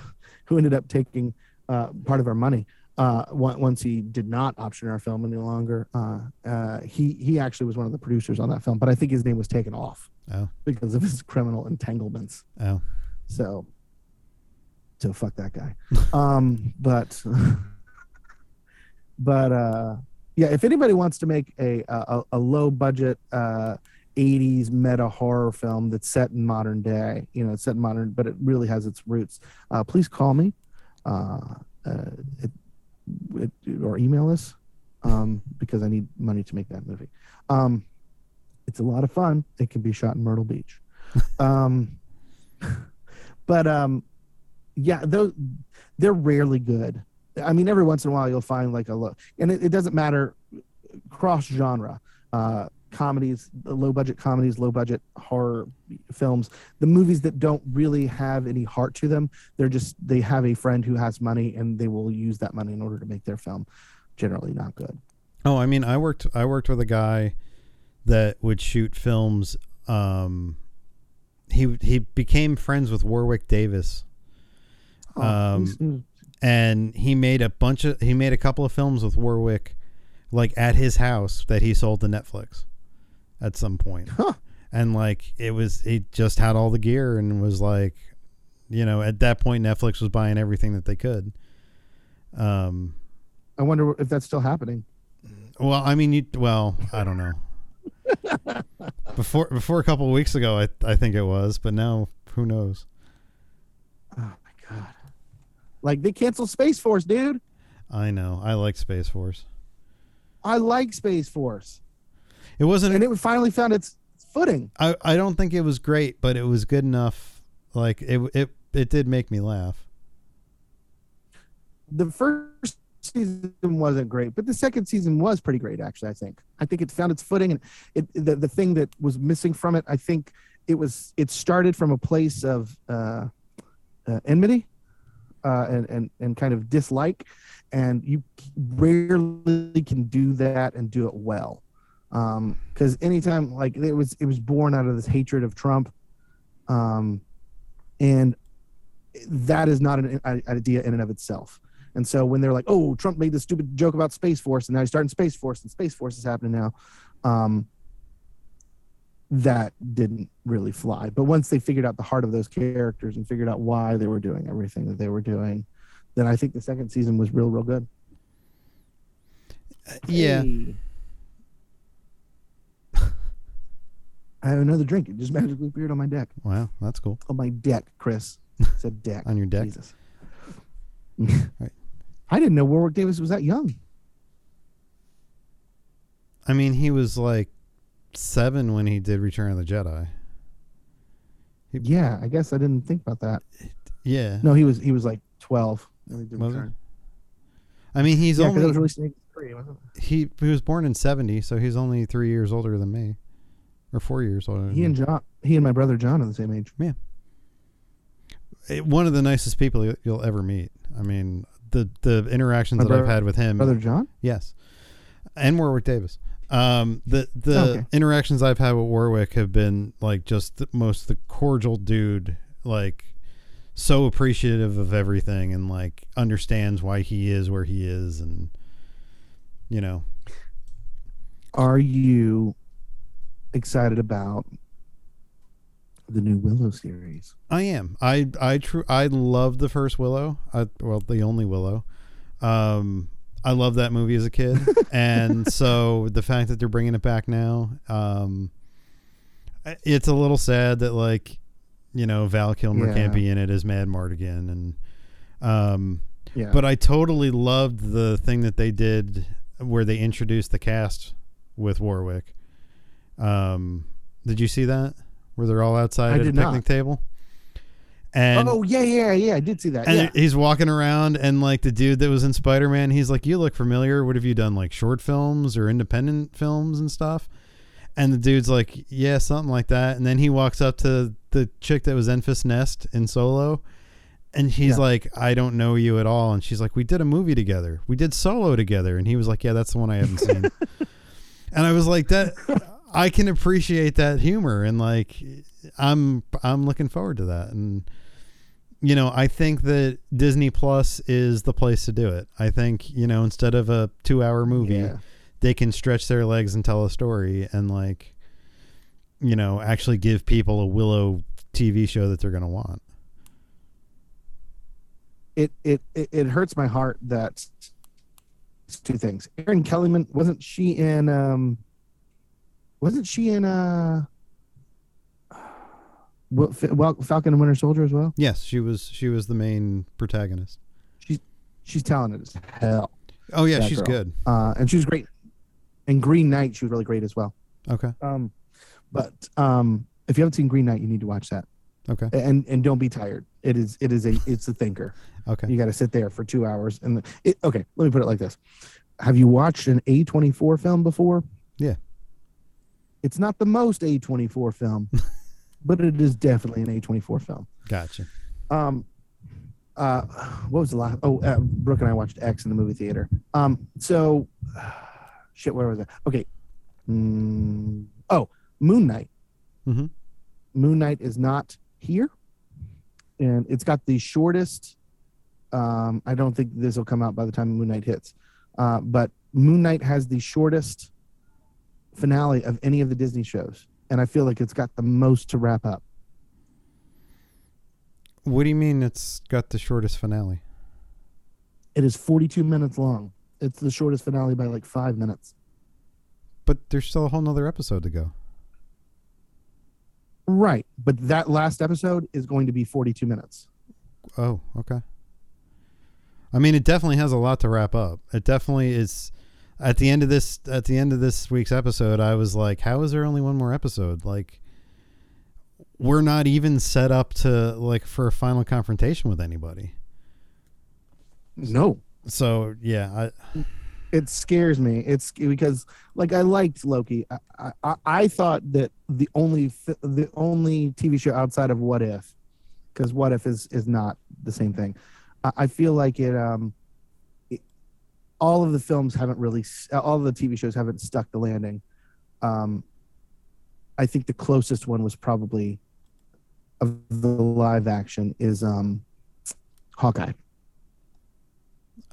who ended up taking uh, part of our money uh, once he did not option our film any longer, uh, uh, he he actually was one of the producers on that film. But I think his name was taken off Oh, because of his criminal entanglements. oh, So, so fuck that guy. [laughs] um, but, [laughs] but uh, yeah, if anybody wants to make a a, a low budget uh, '80s meta horror film that's set in modern day, you know, it's set in modern, but it really has its roots. Uh, please call me, uh, uh, it, or email us um, because I need money to make that movie. Um, it's a lot of fun. It can be shot in Myrtle Beach. [laughs] Um, but um yeah those they're rarely good i mean every once in a while you'll find like a look, and it, it doesn't matter cross genre uh comedies low budget comedies low budget horror films the movies that don't really have any heart to them they're just they have a friend who has money and they will use that money in order to make their film generally not good oh. I mean, I worked I worked with a guy that would shoot films. Um, he he became friends with Warwick Davis. Um, he's- he's- and he made a bunch of he made a couple of films with Warwick like at his house that he sold to Netflix at some point. Huh. And like it was it just had all the gear and was like you know, at that point Netflix was buying everything that they could. Um i wonder if that's still happening well, I mean you well, I don't know. [laughs] before before a couple of weeks ago I I think it was, but now who knows. oh my god like they canceled space force dude I know. I like Space Force. i like space force It wasn't and it finally found its footing. I, I don't think it was great, but it was good enough. Like it it it did make me laugh. The first season wasn't great, but the second season was pretty great. Actually, I think. I think it found its footing, and it the, the thing that was missing from it, I think it was it started from a place of uh, uh, enmity uh, and and and kind of dislike, and you rarely can do that and do it well. Because anytime like it was it was born out of this hatred of Trump, um, and that is not an, an idea in and of itself. And so when they're like, "Oh, Trump made this stupid joke about Space Force, and now he's starting Space Force, and Space Force is happening now," um, that didn't really fly. But once they figured out the heart of those characters and figured out why they were doing everything that they were doing, then I think the second season was real, real good. Yeah. Hey. I have another drink. It just [laughs] magically appeared on my deck. Wow, that's cool. On my deck, Chris. [laughs] Said deck. On your deck. Jesus. Right. [laughs] I didn't know Warwick Davis was that young. I mean, he was like seven when he did Return of the Jedi. Yeah, I guess I didn't think about that. Yeah. No, he was he was like twelve. when he did Was he? Return. I mean, he's yeah, it only was released in three, wasn't he he was born in 70 so he's only three years older than me or four years older He and John, he and my brother John are the same age. Eh, one of the nicest people you- you'll ever meet i mean the the interactions My that i've had with him Brother John? yes and warwick davis um the the Okay. interactions i've had with warwick have been like just the most the cordial dude like so appreciative of everything and like understands why he is where he is and you know Are you excited about the new Willow series? I am. I I true. I love the first Willow. I, well, the only Willow. Um, I love that movie as a kid, [laughs] and so the fact that they're bringing it back now, um, it's a little sad that like, you know, Val Kilmer Yeah. can't be in it as Madmartigan, and um, Yeah. but I totally loved the thing that they did where they introduced the cast with Warwick. Um, did you see that? Where they're all outside I at a picnic not. table? And oh yeah, yeah, yeah. I did see that. and yeah. he's walking around and like the dude that was in Spider-Man, he's like, "You look familiar. What have you done like short films or independent films and stuff?" And the dude's like, "Yeah, something like that." And then he walks up to the chick that was Enfys Nest in Solo, and he's Yeah. like, "I don't know you at all." And she's like, "We did a movie together. We did Solo together." And he was like, "Yeah, that's the one I haven't seen." [laughs] and I was like, "That I can appreciate that humor and like I'm I'm looking forward to that." And you know, I think that Disney Plus is the place to do it. I think, you know, instead of a 2-hour movie, Yeah. they can stretch their legs and tell a story and like you know, actually give people a Willow TV show that they're going to want. it, it it it hurts my heart that it's two things. Erin Kellyman wasn't she in um wasn't she in uh well, Falcon and Winter Soldier as well? Yes, she was she was the main protagonist. She's she's talented as hell. Oh yeah, she's girl. good. Uh and she was great. And Green Knight, she was really great as well. Okay. Um but um if you haven't seen Green Knight, you need to watch that. Okay. And and don't be tired. It is it is a it's a thinker. [laughs] Okay. You got to sit there for two hours. And the, it, okay, let me put it like this: Have you watched an A twenty four film before? Yeah. It's not the most A twenty four film, [laughs] but it is definitely an A twenty four film. Gotcha. Um, uh, what was the last? Oh, uh, Brooke and I watched X in the movie theater. Um, so, [sighs] shit, where was I? Okay. Mm, oh, Moon Knight. Mhm. Moon Knight is not here, and it's got the shortest. Um, I don't think this will come out by the time Moon Knight hits, uh, but Moon Knight has the shortest finale of any of the Disney shows, and I feel like it's got the most to wrap up. What do you mean it's got the shortest finale? It is 42 minutes long. It's the shortest finale by like five minutes. But there's still a whole nother episode to go. Right. But that last episode is going to be 42 minutes. Oh, okay. I mean, it definitely has a lot to wrap up. It definitely is. At the end of this, at the end of this week's episode, I was like, "How is there only one more episode? Like, we're not even set up to like for a final confrontation with anybody." No. So yeah, I It scares me. It's because like I liked Loki. I I, I thought that the only the only TV show outside of What If, because What If is is not the same thing. I, I feel like it um it, all of the films haven't really all of the TV shows haven't stuck the landing. Um I think the closest one was probably of the live action is um Hawkeye.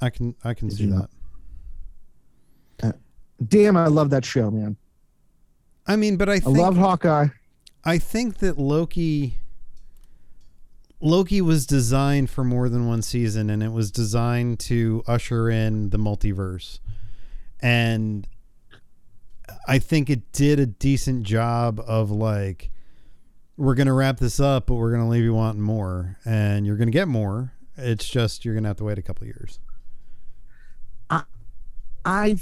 I can I can Did see you know? that. Damn, I love that show, man. I mean, but I I love Hawkeye. I think that Loki Loki was designed for more than one season and it was designed to usher in the multiverse. And I think it did a decent job of like we're going to wrap this up but we're going to leave you wanting more and you're going to get more. It's just you're going to have to wait a couple years. I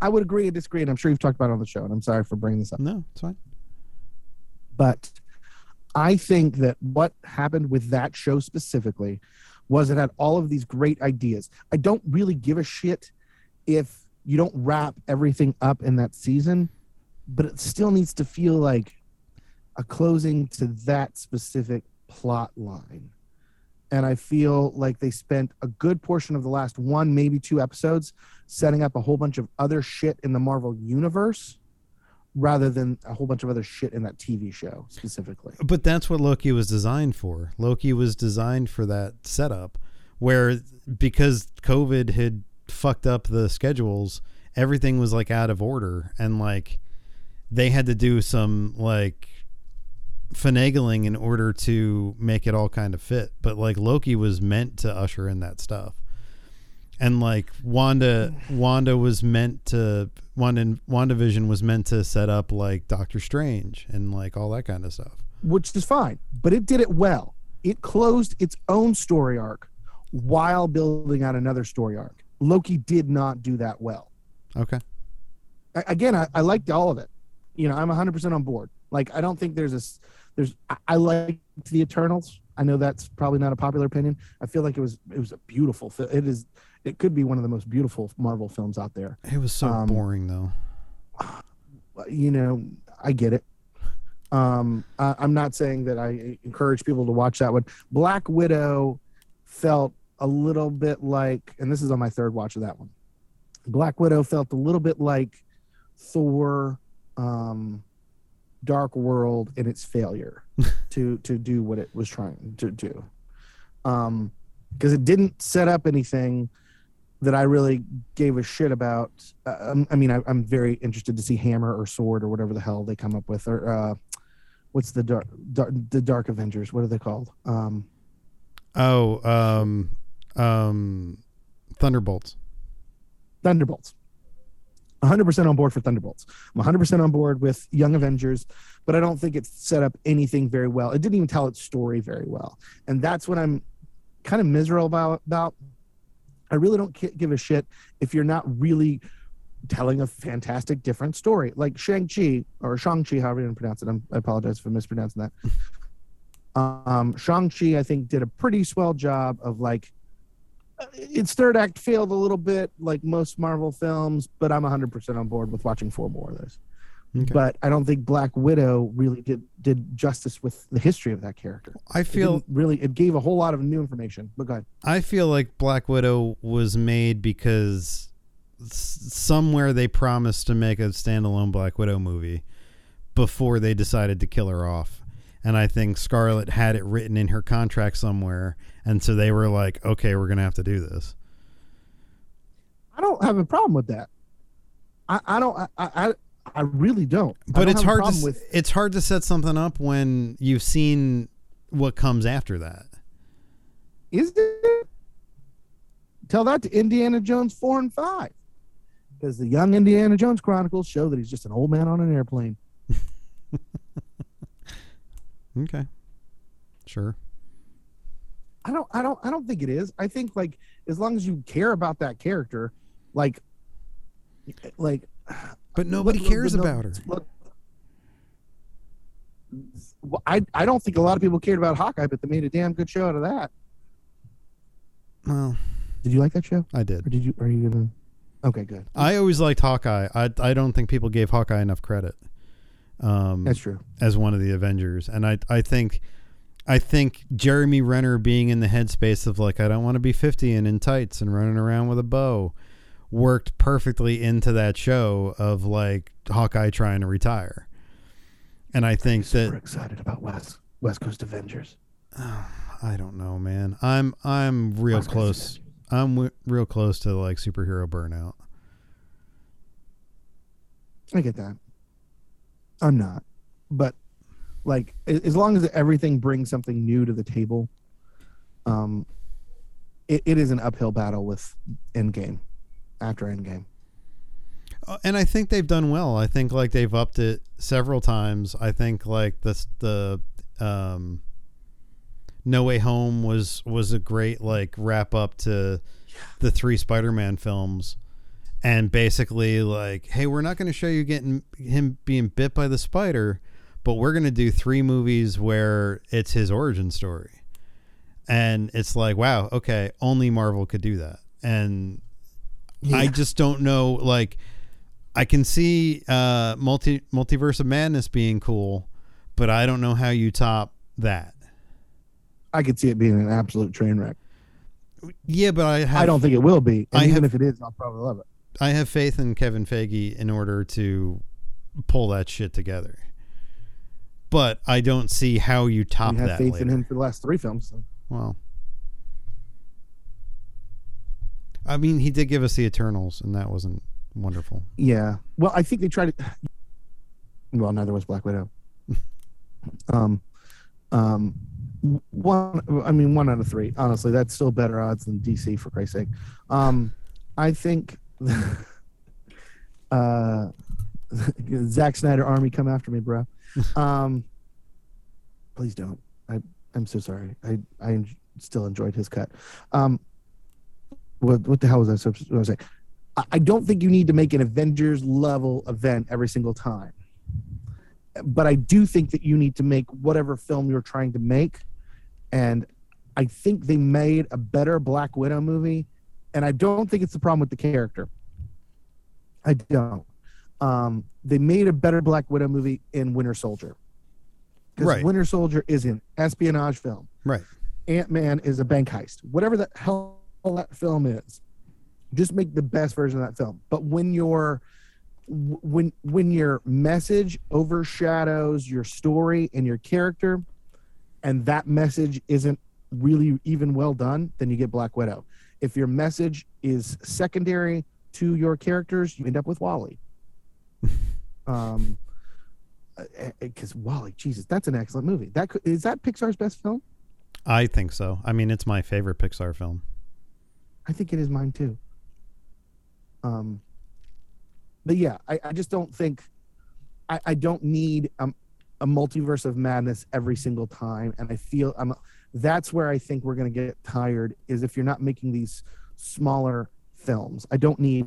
I would agree and disagree, and I'm sure you've talked about it on the show, and I'm sorry for bringing this up. No, it's fine. But I think that what happened with that show specifically was it had all of these great ideas. I don't really give a shit if you don't wrap everything up in that season, but it still needs to feel like a closing to that specific plot line. And I feel like they spent a good portion of the last one, maybe two episodes setting up a whole bunch of other shit in the Marvel universe rather than a whole bunch of other shit in that TV show specifically. But that's what Loki was designed for. Loki was designed for that setup where because COVID had fucked up the schedules, everything was like out of order and like they had to do some like finagling in order to make it all kind of fit. But like Loki was meant to usher in that stuff. And like Wanda Wanda was meant to Wanda WandaVision was meant to set up like Doctor Strange and like all that kind of stuff. which is fine, but it did it well. It closed its own story arc while building out another story arc. Loki did not do that well. Okay. I, again, I, I liked all of it. You know, I'm 100% on board. Like, I don't think there's a, there's, I, I liked the Eternals. I know that's probably not a popular opinion. I feel like it was, it was a beautiful, it is, it could be one of the most beautiful Marvel films out there. It was so Um, boring though. you know, I get it. Um, I, I'm not saying that I encourage people to watch that one. Black Widow felt a little bit like, and this is on my third watch of that one. Black Widow felt a little bit like Thor, um, Dark World in its failure [laughs] to to do what it was trying to do, um, because it didn't set up anything that I really gave a shit about. Uh, um, I mean, I, I'm very interested to see Hammer or Sword or whatever the hell they come up with, or uh, what's the dark, dark the Dark Avengers? What are they called? Um, Oh, um um Thunderbolts. Thunderbolts. 100% on board for Thunderbolts. I'm 100% on board with Young Avengers, but I don't think it set up anything very well. It didn't even tell its story very well. And that's what I'm kind of miserable about. about. I really don't give a shit if you're not really telling a fantastic different story. Like Shang-Chi or Shang-Chi, however you pronounce it. I'm, I apologize for mispronouncing that. um, Shang-Chi, I think, did a pretty swell job of like its third act failed a little bit, like most Marvel films, but I'm 100% on board with watching four more of those. Okay. But I don't think Black Widow really did did justice with the history of that character. I feel didn't really it gave a whole lot of new information. But go ahead. I feel like Black Widow was made because s- somewhere they promised to make a standalone Black Widow movie before they decided to kill her off. And I think Scarlett had it written in her contract somewhere. And so they were like, okay, we're going to have to do this. I don't have a problem with that. I, I don't I, I I really don't. But don't it's hard to with it's hard to set something up when you've seen what comes after that. is it? Tell that to Indiana Jones four and five, because the young Indiana Jones Chronicles show that he's just an old man on an airplane. [laughs] Okay. Sure. I don't I don't I don't think it is. I think like as long as you care about that character, like like But nobody look- cares look- about her. look- I I don't think a lot of people cared about Hawkeye, but they made a damn good show out of that. Well, Did you like that show? I did. Or did you are you gonna Okay, good. I always liked Hawkeye. I I don't think people gave Hawkeye enough credit. Um, That's true. as one of the Avengers, and I I think I think Jeremy Renner being in the headspace of like I don't want to be fifty and in tights and running around with a bow worked perfectly into that show of like Hawkeye trying to retire. And I think Super that excited about West West Coast Avengers. [sighs] I don't know, man. I'm I'm real West close. I'm w- real close to like superhero burnout. I get that. I'm not, but like as long as everything brings something new to the table, um, it, it is an uphill battle with Endgame after Endgame. Uh, and I think they've done well. I think like they've upped it several times. I think like this the um No Way Home was was a great like wrap up to the three Spider-Man films. And basically like, hey, we're not going to show you getting him being bit by the spider, but we're going to do three movies where it's his origin story. And it's like, wow, okay, only Marvel could do that. And I just don't know. Like, I can see uh, multi multiverse of madness being cool, but I don't know how you top that. I could see it being an absolute train wreck. Yeah, but I have I don't think it will be. And I even have- if it is, I'll probably love it. I have faith in Kevin Feige in order to pull that shit together. But I don't see how you top We had that. faith later. in him for the last three films. So. Well, I mean, he did give us the Eternals, and that wasn't wonderful. Yeah. Well, I think they tried to. Well, neither was Black Widow. [laughs] um, um, one. I mean, one out of three. Honestly, that's still better odds than DC for Christ's sake. Um, I think. [laughs] uh, [laughs] Zack Snyder Army, come after me, bro. Um, please don't. I I'm so sorry. I I still enjoyed his cut. Um, what what the hell was I supposed to say? I- I don't think you need to make an Avengers level event every single time. But I do think that you need to make whatever film you're trying to make. And I think they made a better Black Widow movie. And I don't think it's the problem with the character. I don't. Um, they made a better Black Widow movie in Winter Soldier. Because Right. Winter Soldier is an espionage film. Right. Ant Man is a bank heist. Whatever the hell that film is, just make the best version of that film. But when your when when your message overshadows your story and your character, and that message isn't really even well done, then you get Black Widow. If your message is secondary to your characters, you end up with WALL-E. [laughs] um, because WALL-E, Jesus, that's an excellent movie. That could, is that Pixar's best film. I think so. I mean, it's my favorite Pixar film. I think it is mine too. Um, but yeah, I, I just don't think I, I don't need um, a multiverse of madness every single time, and I feel I'm that's where I think we're gonna get tired is if you're not making these smaller films. I don't need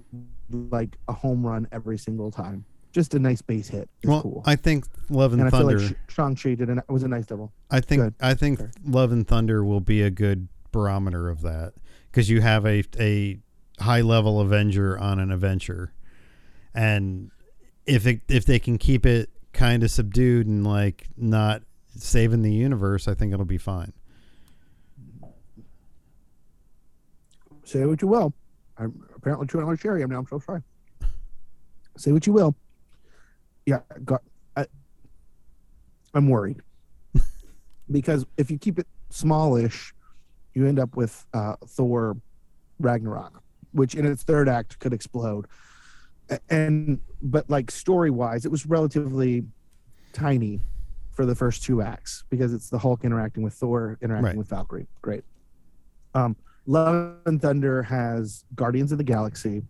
like a home run every single time. Just a nice base hit is well, cool. I think Love and, and I feel like Shang-Chi did an, was a nice double. I think I think. Love and Thunder will be a good barometer of that because you have a a high level Avenger on an adventure, and if it if they can keep it kind of subdued and like not saving the universe, I think it'll be fine. Say what you will. I'm apparently chewing on a cherry. I'm now. I'm so sorry. Say what you will. Yeah, got. I, I'm worried [laughs] because if you keep it smallish, you end up with uh, Thor Ragnarok, which in its third act could explode. And but like story wise, it was relatively tiny for the first two acts because it's the Hulk interacting with Thor interacting Right. with Valkyrie. Great. Um, Love and Thunder has Guardians of the Galaxy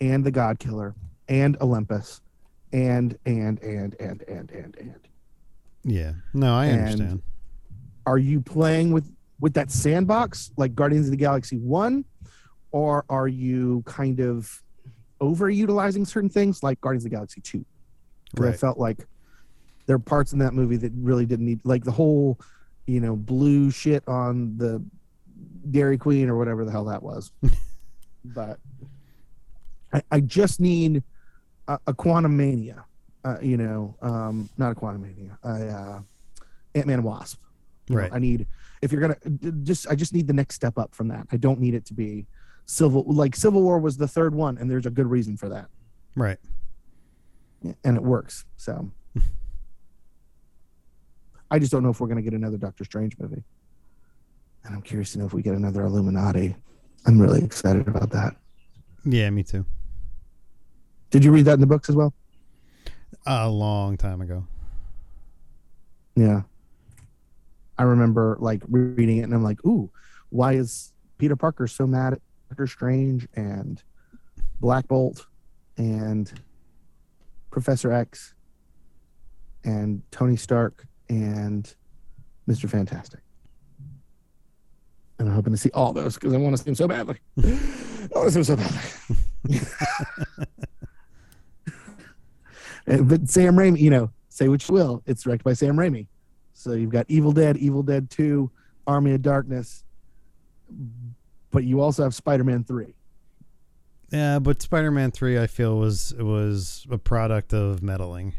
and the God Killer and Olympus and and and and and and and Yeah, no, I And- understand. are you playing with with that sandbox like Guardians of the Galaxy 1 or are you kind of overutilizing certain things like Guardians of the Galaxy 2 because I felt like there are parts in that movie that really didn't need like the whole you know blue shit on the Dairy Queen or whatever the hell that was. [laughs] But I, I just need a, a Quantumania uh, you know um not a Quantumania a uh, ant-man and wasp. You know, Right. i need if you're gonna just i just need the next step up from that i don't need it to be civil like civil war was the third one and there's a good reason for that Right. and it works so [laughs] i just don't know if we're gonna get another doctor strange movie and i'm curious to know if we get another illuminati i'm really excited about that Yeah, me too. did you read that in the books as well A long time ago. Yeah. I remember like reading it and I'm like, ooh, why is Peter Parker so mad at Doctor Strange and Black Bolt and Professor X and Tony Stark and Mr. Fantastic? And I'm hoping to see all those because I want to see them so badly. I want to see them so badly. [laughs] [laughs] But Sam Raimi, you know, say what you will, it's directed by Sam Raimi. So you've got Evil Dead, Evil Dead 2, Army of Darkness, but you also have Spider Man 3. Yeah, but Spider-Man three, I feel was was a product of meddling.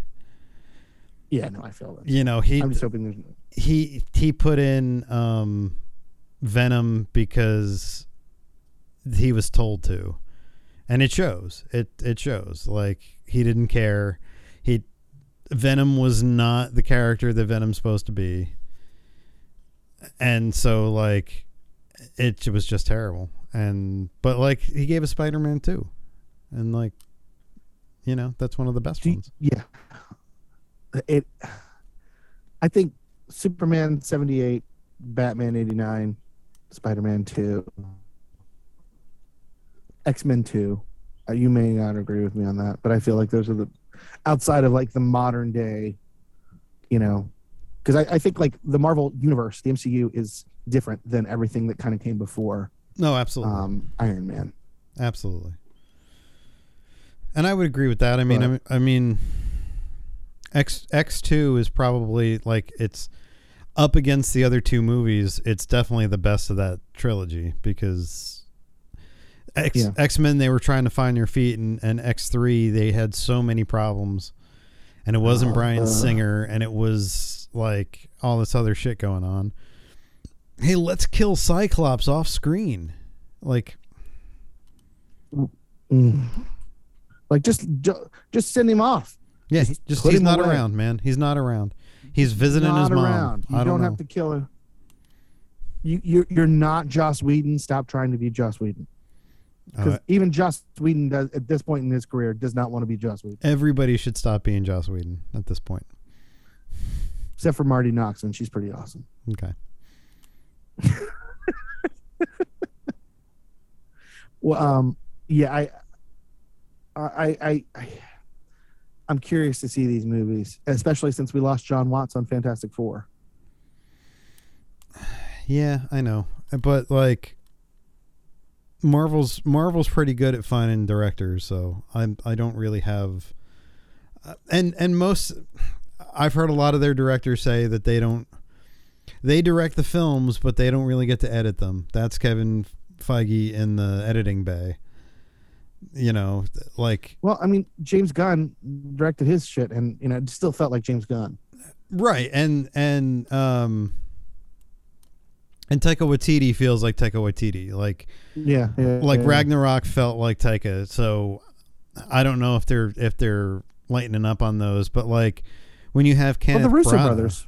Yeah, no, I feel that. You know, he I'm just hoping there's. he he put in um, Venom because he was told to, and it shows. It it shows. Like he didn't care. He Venom was not the character that Venom's supposed to be, and so like it was just terrible. And but like he gave a Spider Man too, and like you know that's one of the best Do ones. yeah. It. I think Superman seventy eight, Batman eighty nine, Spider Man two, X Men two. Uh, you may not agree with me on that, but I feel like those are the outside of like the modern day, you know, because I, I think like the Marvel universe, the MCU is different than everything that kind of came before No, absolutely. um, Iron Man. Absolutely. And I would agree with that. I mean, But- I mean, X X two is probably like it's up against the other two movies. It's definitely the best of that trilogy because X Yeah. X Men they were trying to find their feet, and, and X three they had so many problems, and it wasn't Brian Uh. Singer, and it was like all this other shit going on. Hey, let's kill Cyclops off screen, like. Mm. Like just just send him off. Yeah, Just just he's not away. around, man. He's not around. He's visiting not his mom. around. You I don't, don't, have to kill her. You you're, you're not Joss Whedon. Stop trying to be Joss Whedon. Because Uh, even Joss Whedon does at this point in his career does not want to be Joss Whedon, everybody should stop being Joss Whedon at this point. except for Marti Noxon, and she's pretty awesome. Okay. [laughs] Well, um, yeah, I, I, I, I, I'm curious to see these movies, especially since we lost Jon Watts on Fantastic Four. [sighs] Yeah, I know, but like, Marvel's Marvel's pretty good at finding directors, so I I don't really have, uh, and and most I've heard a lot of their directors say that they don't they direct the films, but they don't really get to edit them. That's Kevin Feige in the editing bay. You know, like Well, I mean, James Gunn directed his shit, and you know, it still felt like James Gunn. right and and um and Taika Waititi feels like Taika Waititi like Yeah, yeah like yeah. Ragnarok felt like Taika so I don't know if they're if they're lightening up on those but like when you have Well, Kenneth the Russo Branagh brothers.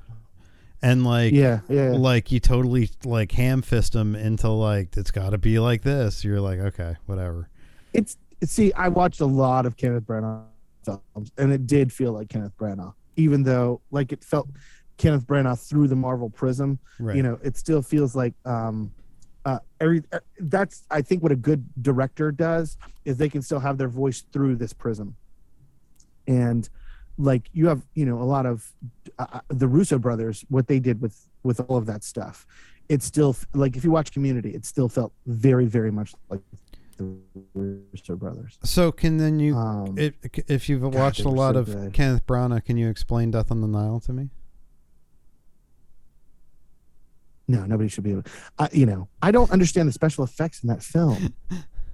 and like Yeah, yeah. like you totally like ham fist them into like it's got to be like this you're like okay whatever It's see, I watched a lot of Kenneth Branagh films, and it did feel like Kenneth Branagh, even though like it felt Kenneth Branagh through the Marvel prism. right You know, it still feels like um, uh, every uh, that's I think what a good director does is they can still have their voice through this prism, and like you have you know a lot of uh, uh, the Russo brothers what they did with with all of that stuff. It's still like if you watch Community, it still felt very very much like the Russo brothers. so can then you Um, if, if you've God, watched a lot so of good. Kenneth Branagh can you explain Death on the Nile to me No, nobody should be able. I, you know, I don't understand the special effects in that film.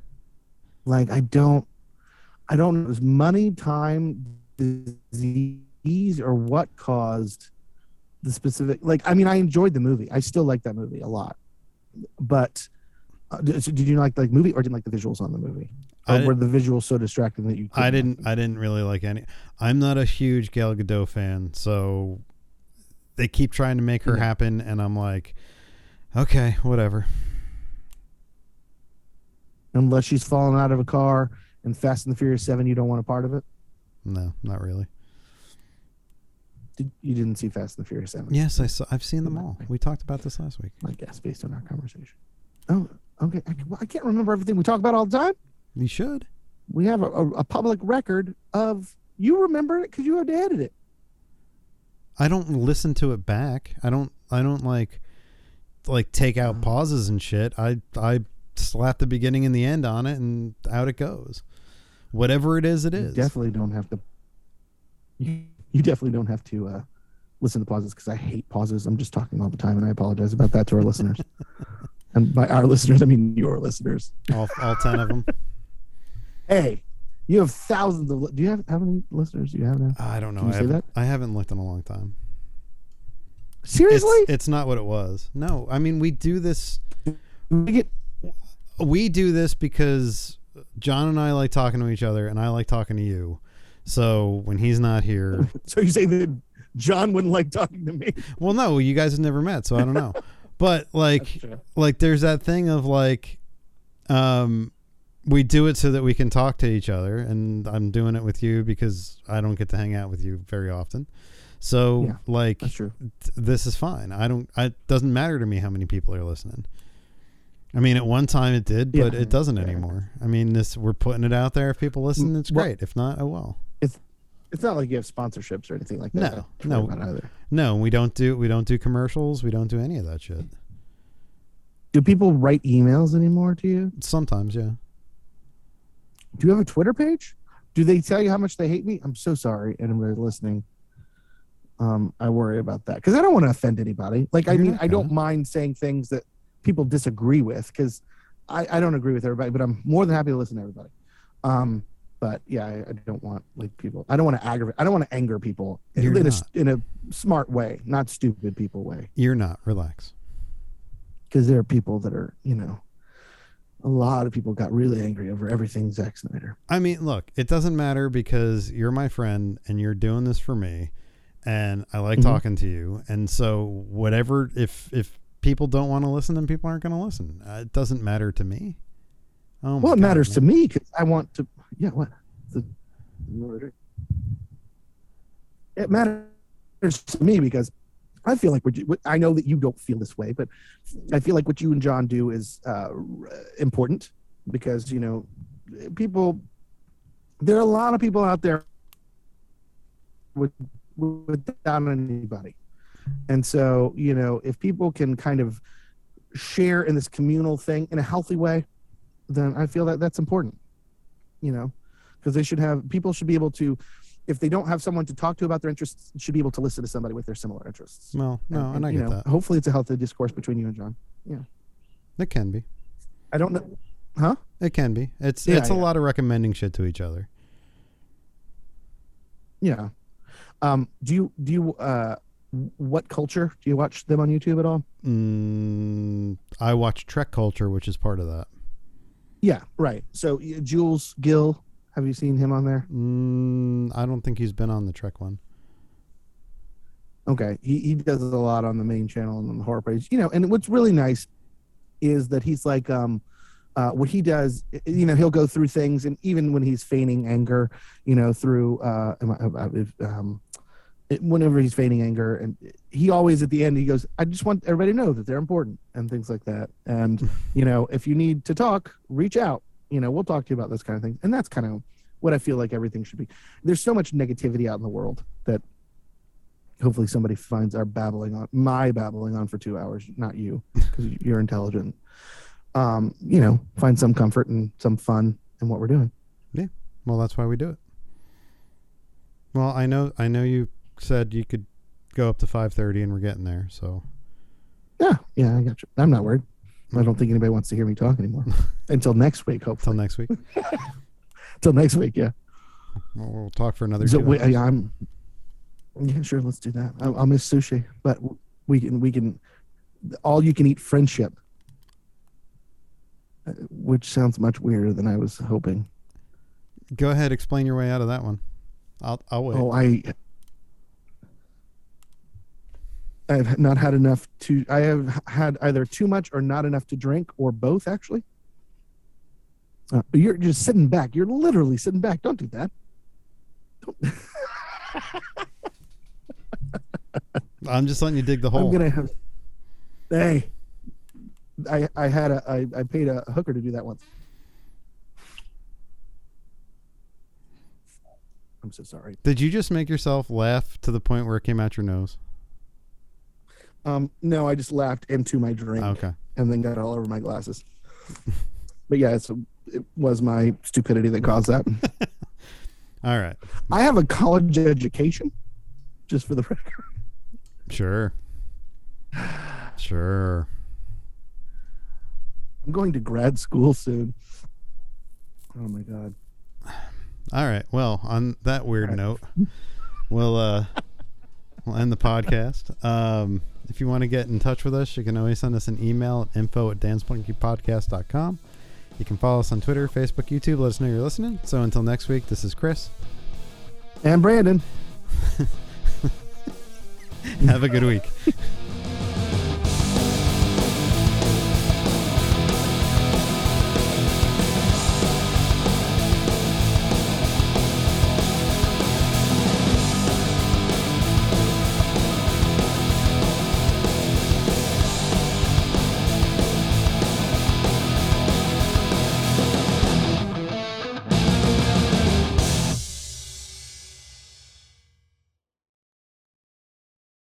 [laughs] like, I don't, I don't know. It was money, time, disease, or what caused the specific. Like, I mean, I enjoyed the movie. I still like that movie a lot. But uh, did, did you like the movie, or didn't like the visuals on the movie? Or were the visuals so distracting that you? I didn't. like I didn't really like any. I'm not a huge Gal Gadot fan, so they keep trying to make her happen, and I'm like, okay, whatever. Unless she's falling out of a car in Fast and the Furious Seven, you don't want a part of it. No, not really. Did, you didn't see Fast and the Furious Seven? Yes, I saw. I've seen them all. We talked about this last week. I guess based on our conversation. Oh, okay. I, well, I can't remember everything we talk about all the time. You should. We have a, a, a public record of you remember it because you had to edit it. I don't listen to it back. I don't. I don't like like take out Oh. pauses and shit. I I slap the beginning and the end on it, and out it goes. Whatever it is, it is. You definitely don't have to. You, you definitely don't have to uh, listen to pauses because I hate pauses. I'm just talking all the time, and I apologize about that to our listeners. [laughs] And by our listeners, I mean your listeners. all all ten of them. Hey, you have thousands of. li- Do you have how many listeners do you have now? I don't know. Can you I say haven't, I haven't looked in a long time. Seriously? It's, it's not what it was. No, I mean we do this. We get We do this because John and I like talking to each other, and I like talking to you. So when he's not here, [laughs] so you say that John wouldn't like talking to me? well, no, you guys have never met, so I don't know. But like, like there's that thing of like um we do it so that we can talk to each other and i'm doing it with you because i don't get to hang out with you very often so Yeah, like th- this is fine i don't I- it doesn't matter to me how many people are listening i mean at one time it did but Yeah. it doesn't Yeah. anymore i mean this we're putting it out there if people listen it's Well- great if not oh well It's it's not like you have sponsorships or anything like that. No, no. either. no we don't do we don't do commercials we don't do any of that shit Do people write emails anymore to you? sometimes yeah Do you have a Twitter page? Do they tell you how much they hate me? I'm so sorry, anybody listening. Um, I worry about that because I don't want to offend anybody. Like, I mean, I don't mind saying things that people disagree with because I, I don't agree with everybody, but I'm more than happy to listen to everybody. Um, but yeah, I, I don't want like people. I don't want to aggravate. I don't want to anger people in, a, in a smart way, not stupid people way. you're not relax Because there are people that are, you know, a lot of people got really angry over everything Zack Snyder. I mean, look, it doesn't matter because you're my friend and you're doing this for me, and I like Mhm. talking to you. And so, whatever, if if people don't want to listen, then people aren't going to listen. Uh, it doesn't matter to me. Oh, Well, it God, matters to me because I want to. Yeah, what? The, it matters to me because I feel like what you, I know that you don't feel this way, but I feel like what you and John do is uh, important because you know people. There are a lot of people out there with, without anybody, and so you know if people can kind of share in this communal thing in a healthy way then I feel that that's important, you know, because they should have people should be able to, if they don't have someone to talk to about their interests, should be able to listen to somebody with their similar interests. Well, no, and, I get know, that. hopefully it's a healthy discourse between you and John. Yeah, it can be. I don't know. Huh? It can be. It's Yeah, it's a yeah. lot of recommending shit to each other. Yeah. Um, do you do you uh, WhatCulture do you watch them on YouTube at all? Mm, I watch Trek Culture, which is part of that. Yeah, right. So Jules Gill, have you seen him on there? Mm, I don't think he's been on the Trek one. Okay, he, he does a lot on the main channel and on the horror page. You know, and what's really nice is that he's like, um, uh, what he does, you know, he'll go through things, and even when he's feigning anger, you know, through uh, uh, if, um, whenever he's feigning anger, and he always at the end he goes, "I just want everybody to know that they're important," and things like that. And [laughs] you know, if you need to talk, reach out. You know, we'll talk to you about this kind of thing, and that's kind of what I feel like everything should be. There's so much negativity out in the world that hopefully somebody finds our babbling on my babbling on for two hours not you because [laughs] you're intelligent um you know find some comfort and some fun in what we're doing Yeah. Well, that's why we do it. Well, I know I know you said you could go up to 5:30 and we're getting there. So, yeah yeah i got you i'm not worried i don't think anybody wants to hear me talk anymore [laughs] until next week till hopefully next week. [laughs] until next week yeah We'll, we'll talk for another so we, hours. i'm yeah sure let's do that I'll, I'll miss sushi but we can we can all you can eat friendship uh, which sounds much weirder than i was hoping Go ahead, explain your way out of that one. I'll I'll wait. Oh, I I've not had enough to I have had either too much or not enough to drink or both actually. Uh, you're just sitting back. You're literally sitting back. Don't do that. Don't- [laughs] I'm just letting you dig the hole. I'm gonna have. Hey, I I had a I, I paid a hooker to do that once. I'm so sorry. Did you just make yourself laugh to the point where it came out your nose? Um, no, I just laughed into my drink. Okay. and then got all over my glasses. [laughs] but yeah, it's, it was my stupidity that caused that. [laughs] All right. I have a college education, just for the record. Sure. Sure. I'm going to grad school soon. Oh my god. All right. Well, on that weird right. note, we'll uh we'll end the podcast. Um if you want to get in touch with us, you can always send us an email at info at danspunkypodcast.com. You can follow us on Twitter, Facebook, YouTube. Let us know you're listening. So until next week, this is Chris. And Brandon. [laughs] Have a good week. [laughs]